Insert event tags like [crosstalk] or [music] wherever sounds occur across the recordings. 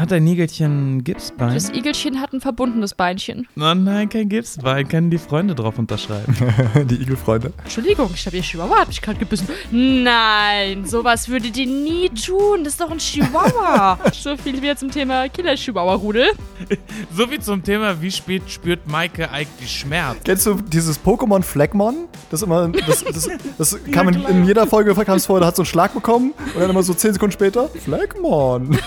Hat ein Igelchen ein Gipsbein? Das Igelchen hat ein verbundenes Beinchen. Oh nein, kein Gipsbein. Können die Freunde drauf unterschreiben? [laughs] die Igelfreunde. Entschuldigung, ich habe ihr Chihuahua hat mich gerade gebissen. Nein, sowas würde die nie tun. Das ist doch ein Chihuahua. [laughs] so viel wieder zum Thema Killer-Chihuahua-Rudel. [laughs] so viel zum Thema, wie spät spürt Maike eigentlich Schmerz? Kennst du dieses Pokémon Flagmon? Das immer, das, das, das kam in, in, jeder Folge kam es vor, da hat so einen Schlag bekommen und dann immer so 10 Sekunden später, Flagmon.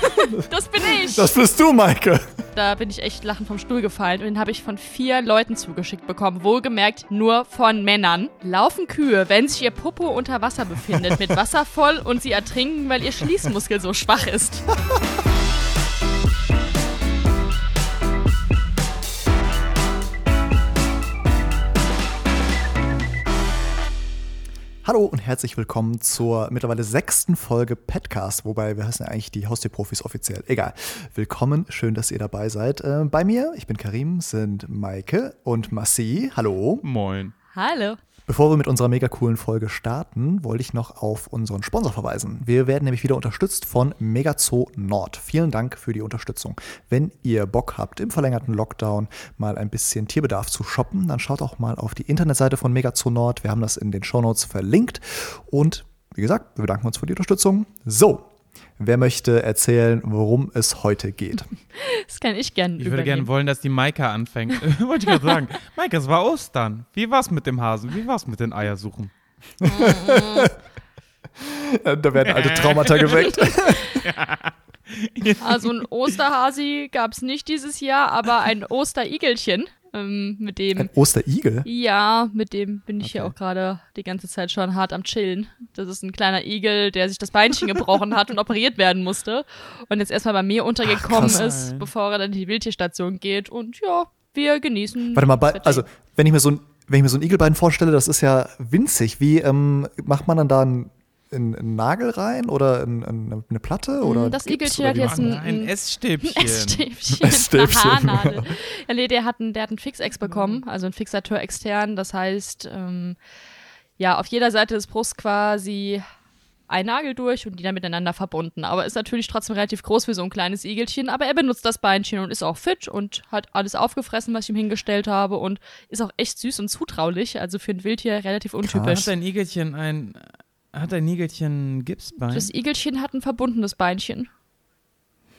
Das bin ich. Das bist du, Maike. Da bin ich echt lachend vom Stuhl gefallen und den habe ich von vier Leuten zugeschickt bekommen. Wohlgemerkt nur von Männern. Laufen Kühe, wenn sich ihr Popo unter Wasser befindet, mit Wasser voll und sie ertrinken, weil ihr Schließmuskel so schwach ist. [laughs] Hallo und herzlich willkommen zur mittlerweile sechsten Folge Petcast, wobei wir heißen ja eigentlich die Haustierprofis offiziell. Egal. Willkommen, schön, dass ihr dabei seid. Äh, bei mir, ich bin Karim, sind Maike und Massi. Hallo. Moin. Hallo. Bevor wir mit unserer mega coolen Folge starten, wollte ich noch auf unseren Sponsor verweisen. Wir werden nämlich wieder unterstützt von Megazoo Nord. Vielen Dank für die Unterstützung. Wenn ihr Bock habt, im verlängerten Lockdown mal ein bisschen Tierbedarf zu shoppen, dann schaut auch mal auf die Internetseite von Megazoo Nord. Wir haben das in den Shownotes verlinkt. Und wie gesagt, wir bedanken uns für die Unterstützung. So, Wer möchte erzählen, worum es heute geht? [laughs] Das kann ich gerne Ich würde gerne wollen, dass die Maika anfängt. [laughs] [laughs] Wollte ich gerade sagen. Maika, es war Ostern. Wie war's mit dem Hasen? Wie war's mit den Eiersuchen? da werden alte Traumata geweckt. Also ein Osterhasi gab es nicht dieses Jahr, aber ein Osterigelchen. Ähm, mit dem. Ein Osterigel? Ja, mit dem bin ich okay. hier auch gerade die ganze Zeit schon hart am Chillen. Das ist ein kleiner Igel, der sich das Beinchen gebrochen hat und operiert werden musste. Und jetzt erstmal bei mir untergekommen Ach, ist, bevor er dann in die Wildtierstation geht. Und ja, wir genießen. Warte mal, bei, also wenn ich mir so ein wenn ich mir so ein Igelbein vorstelle, das ist ja winzig. Wie ähm, macht man dann da ein in einen Nagel rein oder in, in eine Platte? Mm, oder das Igelchen hat jetzt ein, ein Essstäbchen. Ein Essstäbchen. Essstäbchen. [laughs] [laughs] Eine Haarnadel. [laughs] ja, nee, der hat einen, der hat einen Fixex bekommen, also ein Fixateur extern. Das heißt, ähm, ja, auf jeder Seite des Brusts quasi ein Nagel durch und die dann miteinander verbunden. Aber ist natürlich trotzdem relativ groß für so ein kleines Igelchen. Aber er benutzt das Beinchen und ist auch fit und hat alles aufgefressen, was ich ihm hingestellt habe und ist auch echt süß und zutraulich. Also für ein Wildtier relativ untypisch. Hat ein Igelchen ein hat ein Igelchen ein Gipsbein? Das Igelchen hat ein verbundenes Beinchen.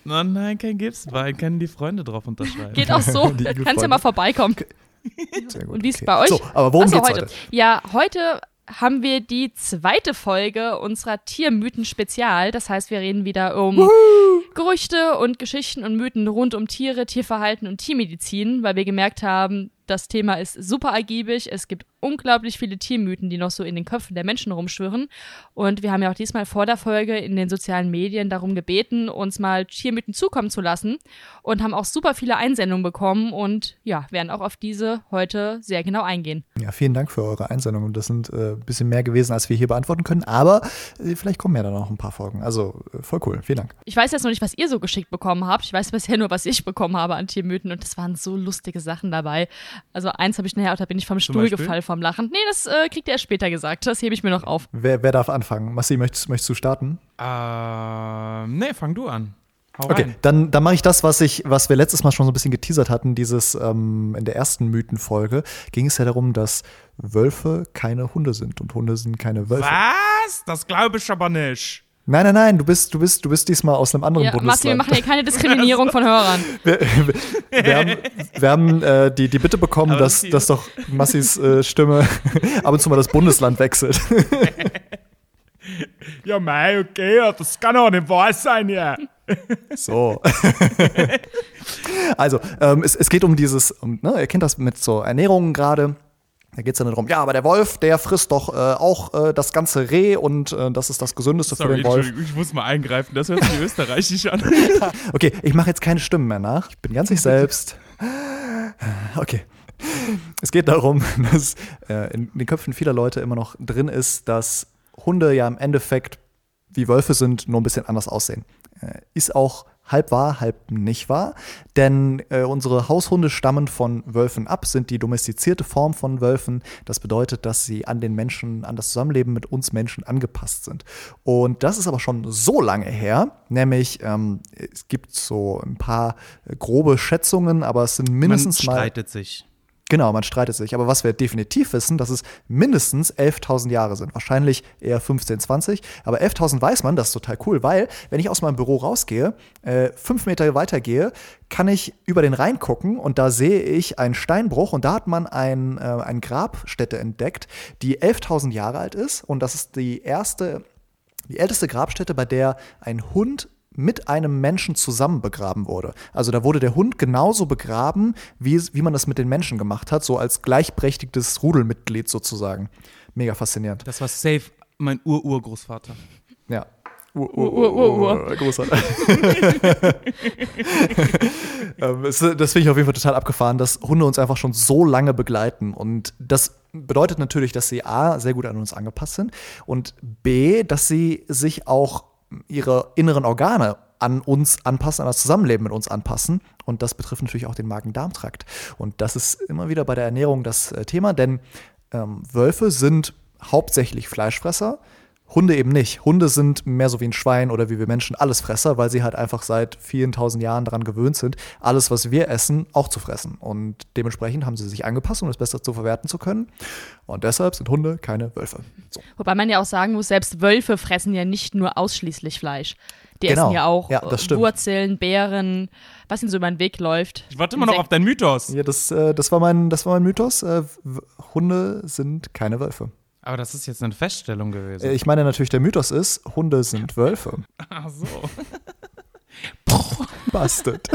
Oh nein, kein Gipsbein. Können die Freunde drauf unterschreiben? Geht auch so. [laughs] Kannst ja mal vorbeikommen. [laughs] Sehr gut, Und wie ist okay. bei euch? So, aber worum Achso, geht's heute? heute? Ja, heute haben wir die zweite Folge unserer Tiermythen-Spezial. Das heißt, wir reden wieder um Woohoo! Gerüchte und Geschichten und Mythen rund um Tiere, Tierverhalten und Tiermedizin, weil wir gemerkt haben, das Thema ist super ergiebig. Es gibt unglaublich viele Tiermythen, die noch so in den Köpfen der Menschen rumschwirren. Und wir haben ja auch diesmal vor der Folge in den sozialen Medien darum gebeten, uns mal Tiermythen zukommen zu lassen und haben auch super viele Einsendungen bekommen und ja, werden auch auf diese heute sehr genau eingehen. Ja, vielen Dank für eure Einsendungen. Das sind äh, ein bisschen mehr gewesen, als wir hier beantworten können. Aber äh, vielleicht kommen ja dann noch ein paar Folgen. Also äh, voll cool. Vielen Dank. Ich weiß jetzt noch nicht, was ihr so geschickt bekommen habt. Ich weiß bisher nur, was ich bekommen habe an Tiermythen und es waren so lustige Sachen dabei. Also eins habe ich nachher, da bin ich vom Zum Stuhl Beispiel? gefallen vom Lachen. Nee, das äh, kriegt erst später gesagt. Das hebe ich mir noch auf. Wer, wer darf anfangen? Massi, möchtest, möchtest du starten? Ähm, nee, fang du an. Hau Okay, rein. dann, dann mache ich das, was ich, was wir letztes Mal schon so ein bisschen geteasert hatten, dieses ähm, in der ersten Mythenfolge ging es ja darum, dass Wölfe keine Hunde sind und Hunde sind keine Wölfe. Was? Das glaube ich aber nicht. Nein, nein, nein, du bist, du bist, du bist diesmal aus einem anderen Ja, Massi, wir Bundesland. machen hier keine Diskriminierung von Hörern. wir, [laughs] wir, wir haben, wir haben äh, die, die Bitte bekommen, Aber dass, das- dass doch Massis äh, Stimme [laughs] ab und zu mal das Bundesland wechselt. [laughs] Ja, mei, okay, das kann auch nicht wahr sein, ja. So. also, ähm, es, es geht um dieses, um, ne, ihr kennt das mit so Ernährungen gerade. Da geht es dann darum, ja, aber der Wolf, der frisst doch äh, auch äh, das ganze Reh und äh, das ist das Gesündeste für Sorry, den Wolf. Entschuldigung, ich muss mal eingreifen, das hört sich österreichisch an. [laughs] Okay, ich mache jetzt keine Stimmen mehr nach. Ich bin ganz ich selbst. [laughs] Okay. Es geht darum, [laughs] dass äh, in den Köpfen vieler Leute immer noch drin ist, dass Hunde ja im Endeffekt wie Wölfe sind, nur ein bisschen anders aussehen. Äh, ist auch halb wahr, halb nicht wahr. Denn äh, unsere Haushunde stammen von Wölfen ab, sind die domestizierte Form von Wölfen. Das bedeutet, dass sie an den Menschen, an das Zusammenleben mit uns Menschen angepasst sind. Und das ist aber schon so lange her, nämlich ähm, es gibt so ein paar äh, grobe Schätzungen, aber es sind mindestens Man mal streitet sich. Genau, man streitet sich. Aber was wir definitiv wissen, dass es mindestens 11.000 Jahre sind. Wahrscheinlich eher 15, 20. Aber 11.000 weiß man, das ist total cool, weil, wenn ich aus meinem Büro rausgehe, äh, fünf Meter weiter gehe, kann ich über den Rhein gucken und da sehe ich einen Steinbruch und da hat man ein, äh, eine Grabstätte entdeckt, die 11.000 Jahre alt ist. Und das ist die erste, die älteste Grabstätte, bei der ein Hund mit einem Menschen zusammen begraben wurde. Also da wurde der Hund genauso begraben, wie, es- wie man das mit den Menschen gemacht hat, so als gleichberechtigtes Rudelmitglied sozusagen. Mega faszinierend. Das war safe mein Ur-Urgroßvater. Ja. Großartig. [laughs] Ähm, das finde ich auf jeden Fall total abgefahren, dass Hunde uns einfach schon so lange begleiten. Und das bedeutet natürlich, dass sie A, sehr gut an uns angepasst sind und B, dass sie sich auch ihre inneren Organe an uns anpassen, an das Zusammenleben mit uns anpassen. Und das betrifft natürlich auch den Magen-Darm-Trakt. Und das ist immer wieder bei der Ernährung das äh, Thema, denn ähm, Wölfe sind hauptsächlich Fleischfresser. Hunde eben nicht. Hunde sind mehr so wie ein Schwein oder wie wir Menschen Allesfresser, weil sie halt einfach seit vielen tausend Jahren daran gewöhnt sind, alles, was wir essen, auch zu fressen. Und dementsprechend haben sie sich angepasst, um es besser zu verwerten zu können. Und deshalb sind Hunde keine Wölfe. So. Wobei man ja auch sagen muss, selbst Wölfe fressen ja nicht nur ausschließlich Fleisch. Die Genau. essen ja auch Ja. Wurzeln, Beeren, was ihnen so über den Weg läuft. Ich warte immer noch auf deinen Mythos. Ja, das, äh, das, war mein, das war mein Mythos. Äh, Hunde sind keine Wölfe. Aber das ist jetzt eine Feststellung gewesen. Äh, ich meine natürlich, der Mythos ist, Hunde sind Wölfe. Ach so. [laughs] Bastard. [laughs]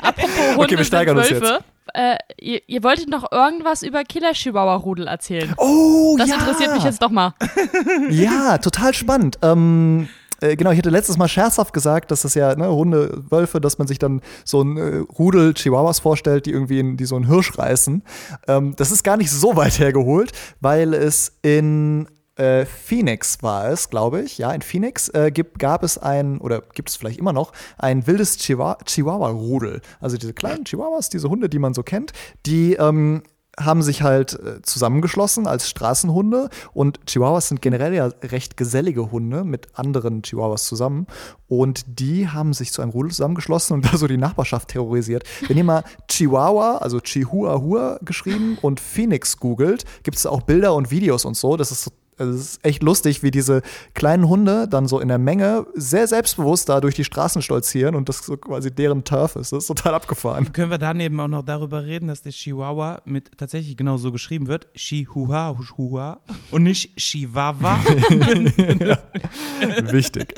Apropos Hunde wir steigern uns sind Wölfe. Äh, ihr, ihr wolltet noch irgendwas über Killer Chihuahua Rudel erzählen. Oh, Das ja. interessiert mich jetzt doch mal. [laughs] Ja, total spannend. Ähm, äh, genau, ich hatte letztes Mal scherzhaft gesagt, dass das ja ne, Hunde, Wölfe, dass man sich dann so ein äh, Rudel Chihuahuas vorstellt, die irgendwie in, die so einen Hirsch reißen. Ähm, das ist gar nicht so weit hergeholt, weil es in äh, Phoenix war es, glaube ich. Ja, in Phoenix äh, gibt, gab es ein, oder gibt es vielleicht immer noch, ein wildes Chihuahua- Chihuahua-Rudel. Also diese kleinen Chihuahuas, diese Hunde, die man so kennt, die ähm, haben sich halt äh, zusammengeschlossen als Straßenhunde und Chihuahuas sind generell ja recht gesellige Hunde mit anderen Chihuahuas zusammen und die haben sich zu einem Rudel zusammengeschlossen und [laughs] da so die Nachbarschaft terrorisiert. Wenn ihr mal Chihuahua, also Chihuahua geschrieben und Phoenix googelt, gibt es auch Bilder und Videos und so. Das ist so also es ist echt lustig, wie diese kleinen Hunde dann so in der Menge sehr selbstbewusst da durch die Straßen stolzieren und das so quasi deren Turf ist. Das ist total abgefahren. Können wir daneben auch noch darüber reden, dass der Chihuahua mit tatsächlich genau so geschrieben wird? Chihuahua und nicht Chihuahua. [laughs] Wichtig.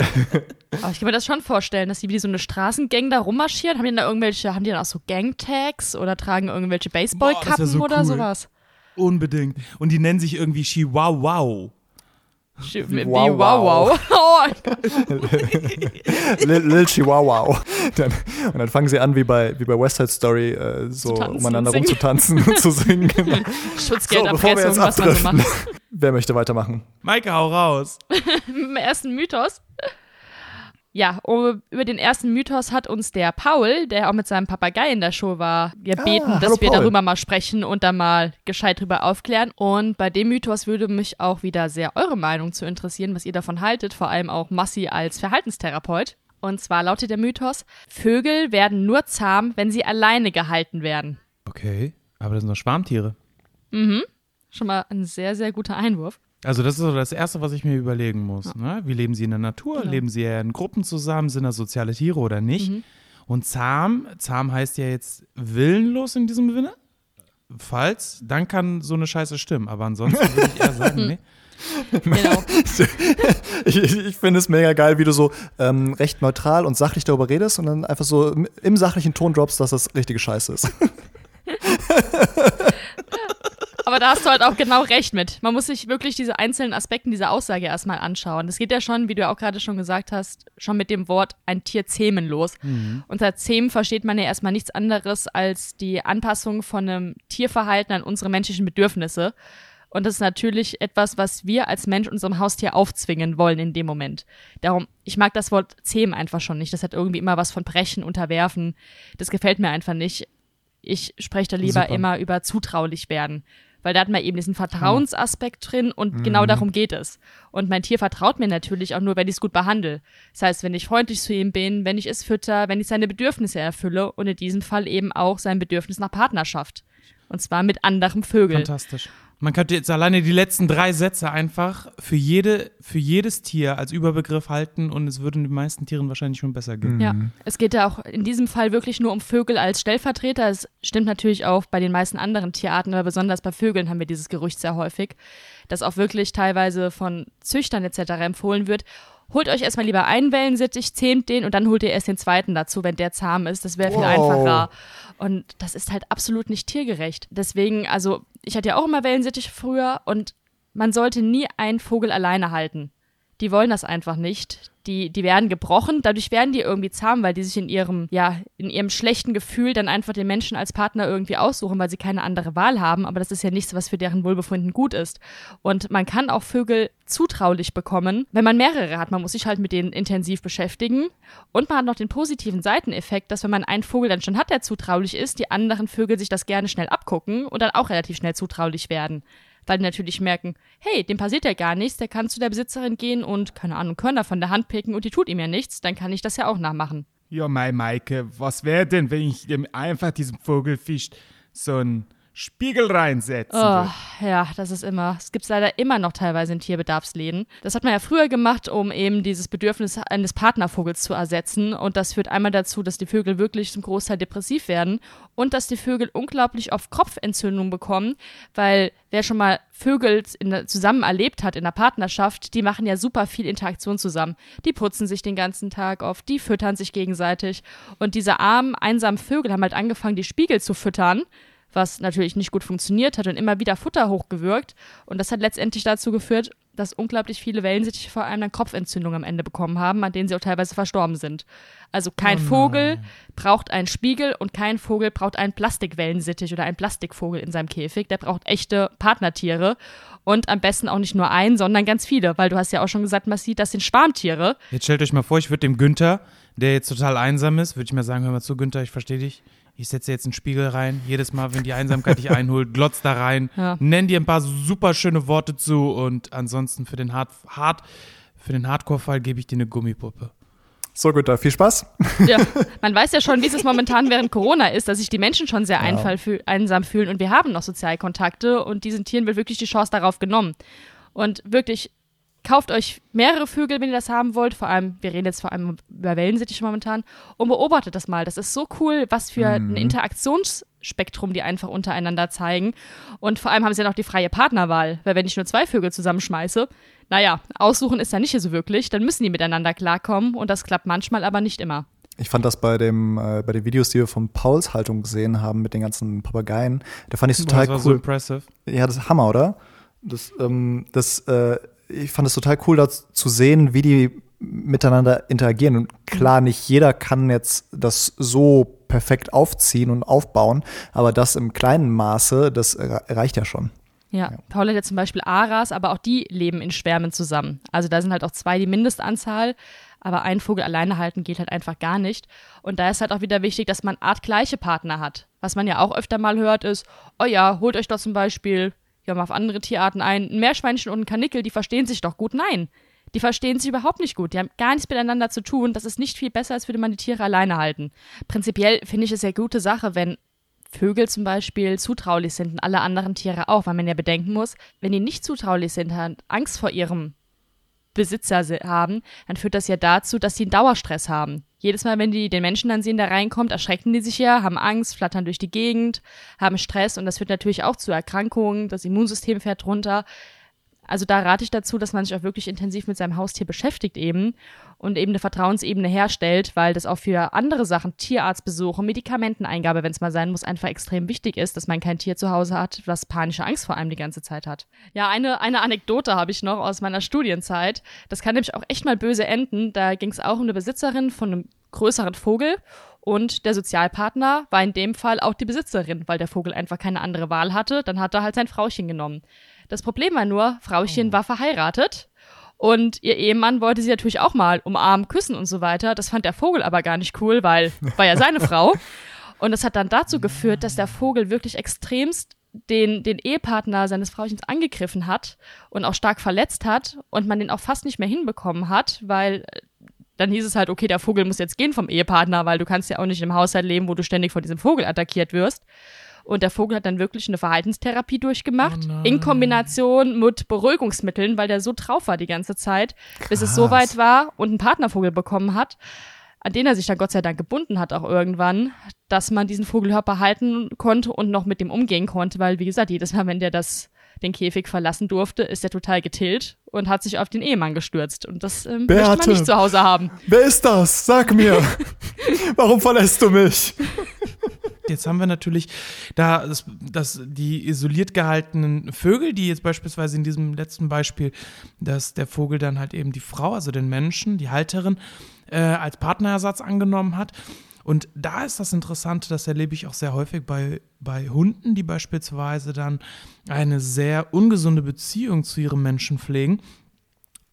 Aber ich kann mir das schon vorstellen, dass die wie so eine Straßengang da rummarschieren. Haben die da irgendwelche, haben die dann auch so Gangtags oder tragen irgendwelche Baseballkappen so oder cool. sowas? Unbedingt. Und die nennen sich irgendwie Chihuahua. Wie Wow, wow, wow. Oh, [laughs] Lil, Chihuahua. Dann, und dann fangen sie an, wie bei, wie bei West Side Story, äh, so tanzen umeinander und singen. rumzutanzen und zu singen. [laughs] Genau. Schutzgelderpressung, was man so macht. wer möchte weitermachen? Maike, hau raus. [laughs] Im ersten Mythos. Ja, um, über den ersten Mythos hat uns der Paul, der auch mit seinem Papagei in der Show war, gebeten, Ah, dass wir Paul. darüber mal sprechen und da mal gescheit drüber aufklären. Und bei dem Mythos würde mich auch wieder sehr eure Meinung zu interessieren, was ihr davon haltet, vor allem auch Massi als Verhaltenstherapeut. Und zwar lautet der Mythos, Vögel werden nur zahm, wenn sie alleine gehalten werden. Okay, aber das sind doch Schwarmtiere. Schon mal ein sehr, sehr guter Einwurf. Also das ist so das Erste, was ich mir überlegen muss. Ne? Wie leben sie in der Natur? Genau. Leben sie eher in Gruppen zusammen? Sind das soziale Tiere oder nicht? Mhm. Und zahm, zahm heißt ja jetzt willenlos in diesem Sinne. Falls, dann kann so eine Scheiße stimmen. Aber ansonsten würde ich eher sagen, [laughs] nee. Genau. [laughs] Ich, ich, ich finde es mega geil, wie du so ähm, recht neutral und sachlich darüber redest und dann einfach so im, im sachlichen Ton droppst, dass das richtige Scheiße ist. [laughs] Aber da hast du halt auch genau recht mit. Man muss sich wirklich diese einzelnen Aspekte dieser Aussage erstmal anschauen. Das geht ja schon, wie du auch gerade schon gesagt hast, schon mit dem Wort ein Tier zähmen los. Unter zähmen versteht man ja erstmal nichts anderes als die Anpassung von einem Tierverhalten an unsere menschlichen Bedürfnisse. Und das ist natürlich etwas, was wir als Mensch unserem Haustier aufzwingen wollen in dem Moment. Darum, ich mag das Wort zähmen einfach schon nicht. Das hat irgendwie immer was von brechen, unterwerfen. Das gefällt mir einfach nicht. Ich spreche da lieber Super. immer über zutraulich werden. Weil da hat man eben diesen Vertrauensaspekt drin und genau darum geht es. Und mein Tier vertraut mir natürlich auch nur, wenn ich es gut behandle. Das heißt, wenn ich freundlich zu ihm bin, wenn ich es fütter, wenn ich seine Bedürfnisse erfülle und in diesem Fall eben auch sein Bedürfnis nach Partnerschaft. Und zwar mit anderen Vögeln. Fantastisch. Man könnte jetzt alleine die letzten drei Sätze einfach für, jede, für jedes Tier als Überbegriff halten und es würden den meisten Tieren wahrscheinlich schon besser gehen. Ja, es geht ja auch in diesem Fall wirklich nur um Vögel als Stellvertreter. Es stimmt natürlich auch bei den meisten anderen Tierarten, aber besonders bei Vögeln haben wir dieses Gerücht sehr häufig, dass auch wirklich teilweise von Züchtern etc. empfohlen wird. Holt euch erstmal lieber einen Wellensittich, zähmt den und dann holt ihr erst den zweiten dazu, wenn der zahm ist. Das wäre viel Wow. einfacher. Und das ist halt absolut nicht tiergerecht. Deswegen, also ich hatte ja auch immer Wellensittiche früher und man sollte nie einen Vogel alleine halten. Die wollen das einfach nicht. Die, die werden gebrochen, dadurch werden die irgendwie zahm, weil die sich in ihrem, ja, in ihrem schlechten Gefühl dann einfach den Menschen als Partner irgendwie aussuchen, weil sie keine andere Wahl haben. Aber das ist ja nichts, was für deren Wohlbefinden gut ist. Und man kann auch Vögel zutraulich bekommen, wenn man mehrere hat. Man muss sich halt mit denen intensiv beschäftigen. Und man hat noch den positiven Seiteneffekt, dass wenn man einen Vogel dann schon hat, der zutraulich ist, die anderen Vögel sich das gerne schnell abgucken und dann auch relativ schnell zutraulich werden weil die natürlich merken, hey, dem passiert ja gar nichts, der kann zu der Besitzerin gehen und, keine Ahnung, Körner von der Hand picken und die tut ihm ja nichts, dann kann ich das ja auch nachmachen. Ja, mein Maike, was wäre denn, wenn ich dem einfach diesem Vogelfisch so einen Spiegel reinsetzen Oh, ja, das ist immer, es gibt leider immer noch teilweise in Tierbedarfsläden. Das hat man ja früher gemacht, um eben dieses Bedürfnis eines Partnervogels zu ersetzen. Und das führt einmal dazu, dass die Vögel wirklich zum Großteil depressiv werden und dass die Vögel unglaublich oft Kopfentzündungen bekommen, weil wer schon mal Vögel in, zusammen erlebt hat in der Partnerschaft, die machen ja super viel Interaktion zusammen. Die putzen sich den ganzen Tag auf, die füttern sich gegenseitig. Und diese armen, einsamen Vögel haben halt angefangen, die Spiegel zu füttern was natürlich nicht gut funktioniert hat und immer wieder Futter hochgewirkt. Und das hat letztendlich dazu geführt, dass unglaublich viele Wellensittiche vor allem dann Kopfentzündungen am Ende bekommen haben, an denen sie auch teilweise verstorben sind. Also kein Vogel braucht einen Spiegel und kein Vogel braucht einen Plastikwellensittich oder einen Plastikvogel in seinem Käfig. Der braucht echte Partnertiere und am besten auch nicht nur einen, sondern ganz viele, weil du hast ja auch schon gesagt, Massi, das sind Schwarmtiere. Jetzt stellt euch mal vor, ich würde dem Günther, der jetzt total einsam ist, würde ich mal sagen, hör mal zu, Günther, ich verstehe dich. Ich setze jetzt einen Spiegel rein. Jedes Mal, wenn die Einsamkeit dich [laughs] einholt, glotz da rein. Ja. Nenn dir ein paar super schöne Worte zu und ansonsten für den Hard, Hard für den Hardcore-Fall gebe ich dir eine Gummipuppe. So, Günther, viel Spaß. Ja, [laughs] man weiß ja schon, wie es momentan während Corona ist, dass sich die Menschen schon sehr einfall fühl einsam fühlen und wir haben noch Sozialkontakte und diesen Tieren wird wirklich die Chance darauf genommen. Und wirklich, kauft euch mehrere Vögel, wenn ihr das haben wollt. Vor allem, wir reden jetzt vor allem über Wellensittiche momentan und beobachtet das mal. Das ist so cool, was für ein Interaktionsspektrum die einfach untereinander zeigen. Und vor allem haben sie ja noch die freie Partnerwahl, weil wenn ich nur zwei Vögel zusammenschmeiße, naja, aussuchen ist da nicht so wirklich, dann müssen die miteinander klarkommen und das klappt manchmal aber nicht immer. Ich fand das bei dem äh, bei den Videos, die wir von Pauls Haltung gesehen haben mit den ganzen Papageien, da fand ich Boah, total das war so cool. impressive. Ja, das ist Hammer, oder? Das, ähm, das, äh, ich fand es total cool, da zu sehen, wie die miteinander interagieren. Und klar, nicht jeder kann jetzt das so perfekt aufziehen und aufbauen, aber das im kleinen Maße, das re- reicht ja schon. Ja, Paul hat ja zum Beispiel Aras, aber auch die leben in Schwärmen zusammen. Also da sind halt auch zwei die Mindestanzahl, aber einen Vogel alleine halten geht halt einfach gar nicht. Und da ist halt auch wieder wichtig, dass man artgleiche Partner hat. Was man ja auch öfter mal hört ist, oh ja, holt euch doch zum Beispiel, ja mal auf andere Tierarten ein, ein Meerschweinchen und ein Kanickel, die verstehen sich doch gut. Nein, die verstehen sich überhaupt nicht gut. Die haben gar nichts miteinander zu tun. Das ist nicht viel besser, als würde man die Tiere alleine halten. Prinzipiell finde ich es ja gute Sache, wenn Vögel zum Beispiel zutraulich sind und alle anderen Tiere auch, weil man ja bedenken muss, wenn die nicht zutraulich sind, haben Angst vor ihrem Besitzer haben, dann führt das ja dazu, dass sie einen Dauerstress haben. Jedes Mal, wenn die den Menschen dann sehen, der reinkommt, erschrecken die sich ja, haben Angst, flattern durch die Gegend, haben Stress und das führt natürlich auch zu Erkrankungen, das Immunsystem fährt runter. Also da rate ich dazu, dass man sich auch wirklich intensiv mit seinem Haustier beschäftigt eben und eben eine Vertrauensebene herstellt, weil das auch für andere Sachen, Tierarztbesuche, Medikamenteneingabe, wenn es mal sein muss, einfach extrem wichtig ist, dass man kein Tier zu Hause hat, was panische Angst vor allem die ganze Zeit hat. Ja, eine, eine Anekdote habe ich noch aus meiner Studienzeit. Das kann nämlich auch echt mal böse enden. Da ging es auch um eine Besitzerin von einem größeren Vogel und der Sozialpartner war in dem Fall auch die Besitzerin, weil der Vogel einfach keine andere Wahl hatte. Dann hat er halt sein Frauchen genommen. Das Problem war nur, Frauchen war verheiratet und ihr Ehemann wollte sie natürlich auch mal umarmen, küssen und so weiter. Das fand der Vogel aber gar nicht cool, weil [laughs] war ja seine Frau. Und das hat dann dazu geführt, dass der Vogel wirklich extremst den, den Ehepartner seines Frauchens angegriffen hat und auch stark verletzt hat und man den auch fast nicht mehr hinbekommen hat, weil äh, dann hieß es halt, okay, der Vogel muss jetzt gehen vom Ehepartner, weil du kannst ja auch nicht im Haushalt leben, wo du ständig von diesem Vogel attackiert wirst. Und der Vogel hat dann wirklich eine Verhaltenstherapie durchgemacht, Oh in Kombination mit Beruhigungsmitteln, weil der so drauf war die ganze Zeit, bis es so Krass. weit war und einen Partnervogel bekommen hat, an den er sich dann Gott sei Dank gebunden hat auch irgendwann, dass man diesen Vogel behalten konnte und noch mit dem umgehen konnte, weil wie gesagt, jedes Mal, wenn der das den Käfig verlassen durfte, ist er total getillt und hat sich auf den Ehemann gestürzt. Und das ähm, möchte man Beate. nicht zu Hause haben. Wer ist das? Sag mir. [laughs] Warum verlässt du mich? Jetzt haben wir natürlich da das, das, die isoliert gehaltenen Vögel, die jetzt beispielsweise in diesem letzten Beispiel, dass der Vogel dann halt eben die Frau, also den Menschen, die Halterin, äh, als Partnerersatz angenommen hat. Und da ist das Interessante, das erlebe ich auch sehr häufig bei, bei Hunden, die beispielsweise dann eine sehr ungesunde Beziehung zu ihrem Menschen pflegen.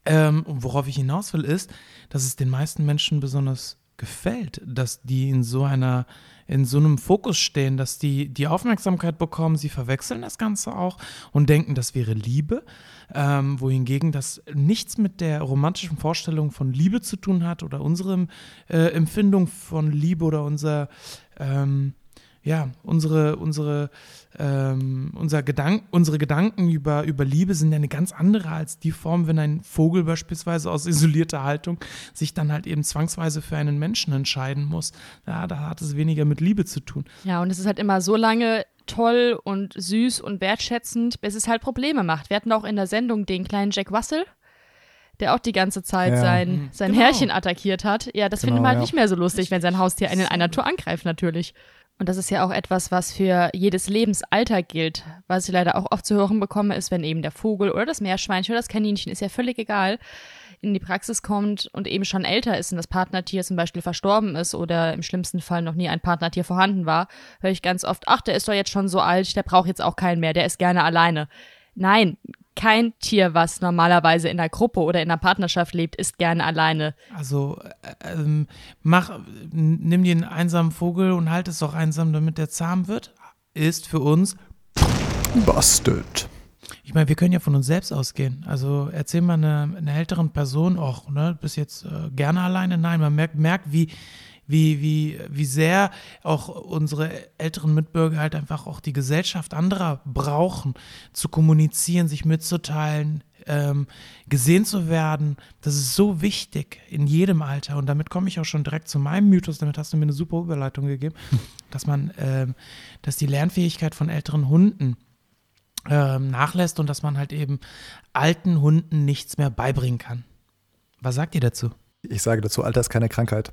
Ähm, worauf ich hinaus will, ist, dass es den meisten Menschen besonders gefällt, dass die in so einer, in so einem Fokus stehen, dass die die Aufmerksamkeit bekommen, sie verwechseln das Ganze auch und denken, das wäre Liebe, ähm, wohingegen das nichts mit der romantischen Vorstellung von Liebe zu tun hat oder unserem äh, Empfindung von Liebe oder unser ähm, ja, unsere, unsere, ähm, unser Gedank, unsere Gedanken über, über Liebe sind ja eine ganz andere als die Form, wenn ein Vogel beispielsweise aus isolierter Haltung sich dann halt eben zwangsweise für einen Menschen entscheiden muss. Ja, da hat es weniger mit Liebe zu tun. Ja, und es ist halt immer so lange toll und süß und wertschätzend, bis es halt Probleme macht. Wir hatten auch in der Sendung den kleinen Jack Russell, der auch die ganze Zeit Ja. sein, sein Genau. Herrchen attackiert hat. Ja, das Genau, findet man halt ja. nicht mehr so lustig, wenn sein Haustier einen in einer Tour angreift, natürlich. Und das ist ja auch etwas, was für jedes Lebensalter gilt. Was ich leider auch oft zu hören bekomme, ist, wenn eben der Vogel oder das Meerschweinchen oder das Kaninchen, ist ja völlig egal, in die Praxis kommt und eben schon älter ist und das Partnertier zum Beispiel verstorben ist oder im schlimmsten Fall noch nie ein Partnertier vorhanden war, höre ich ganz oft, ach, der ist doch jetzt schon so alt, der braucht jetzt auch keinen mehr, der ist gerne alleine. Nein, kein Tier, was normalerweise in der Gruppe oder in der Partnerschaft lebt, ist gerne alleine. Also äh, ähm, mach, nimm dir einen einsamen Vogel und halt es doch einsam, damit der zahm wird. Ist für uns Busted. Ich meine, wir können ja von uns selbst ausgehen. Also erzähl mal einer eine älteren Person, auch, ne, bist jetzt äh, gerne alleine. Nein, man merkt, merkt wie, wie, wie, wie sehr auch unsere älteren Mitbürger halt einfach auch die Gesellschaft anderer brauchen, zu kommunizieren, sich mitzuteilen, ähm, gesehen zu werden. Das ist so wichtig in jedem Alter. Und damit komme ich auch schon direkt zu meinem Mythos. Damit hast du mir eine super Überleitung gegeben, [laughs] dass man, ähm, dass die Lernfähigkeit von älteren Hunden ähm, nachlässt und dass man halt eben alten Hunden nichts mehr beibringen kann. Was sagt ihr dazu? Ich sage dazu, Alter ist keine Krankheit.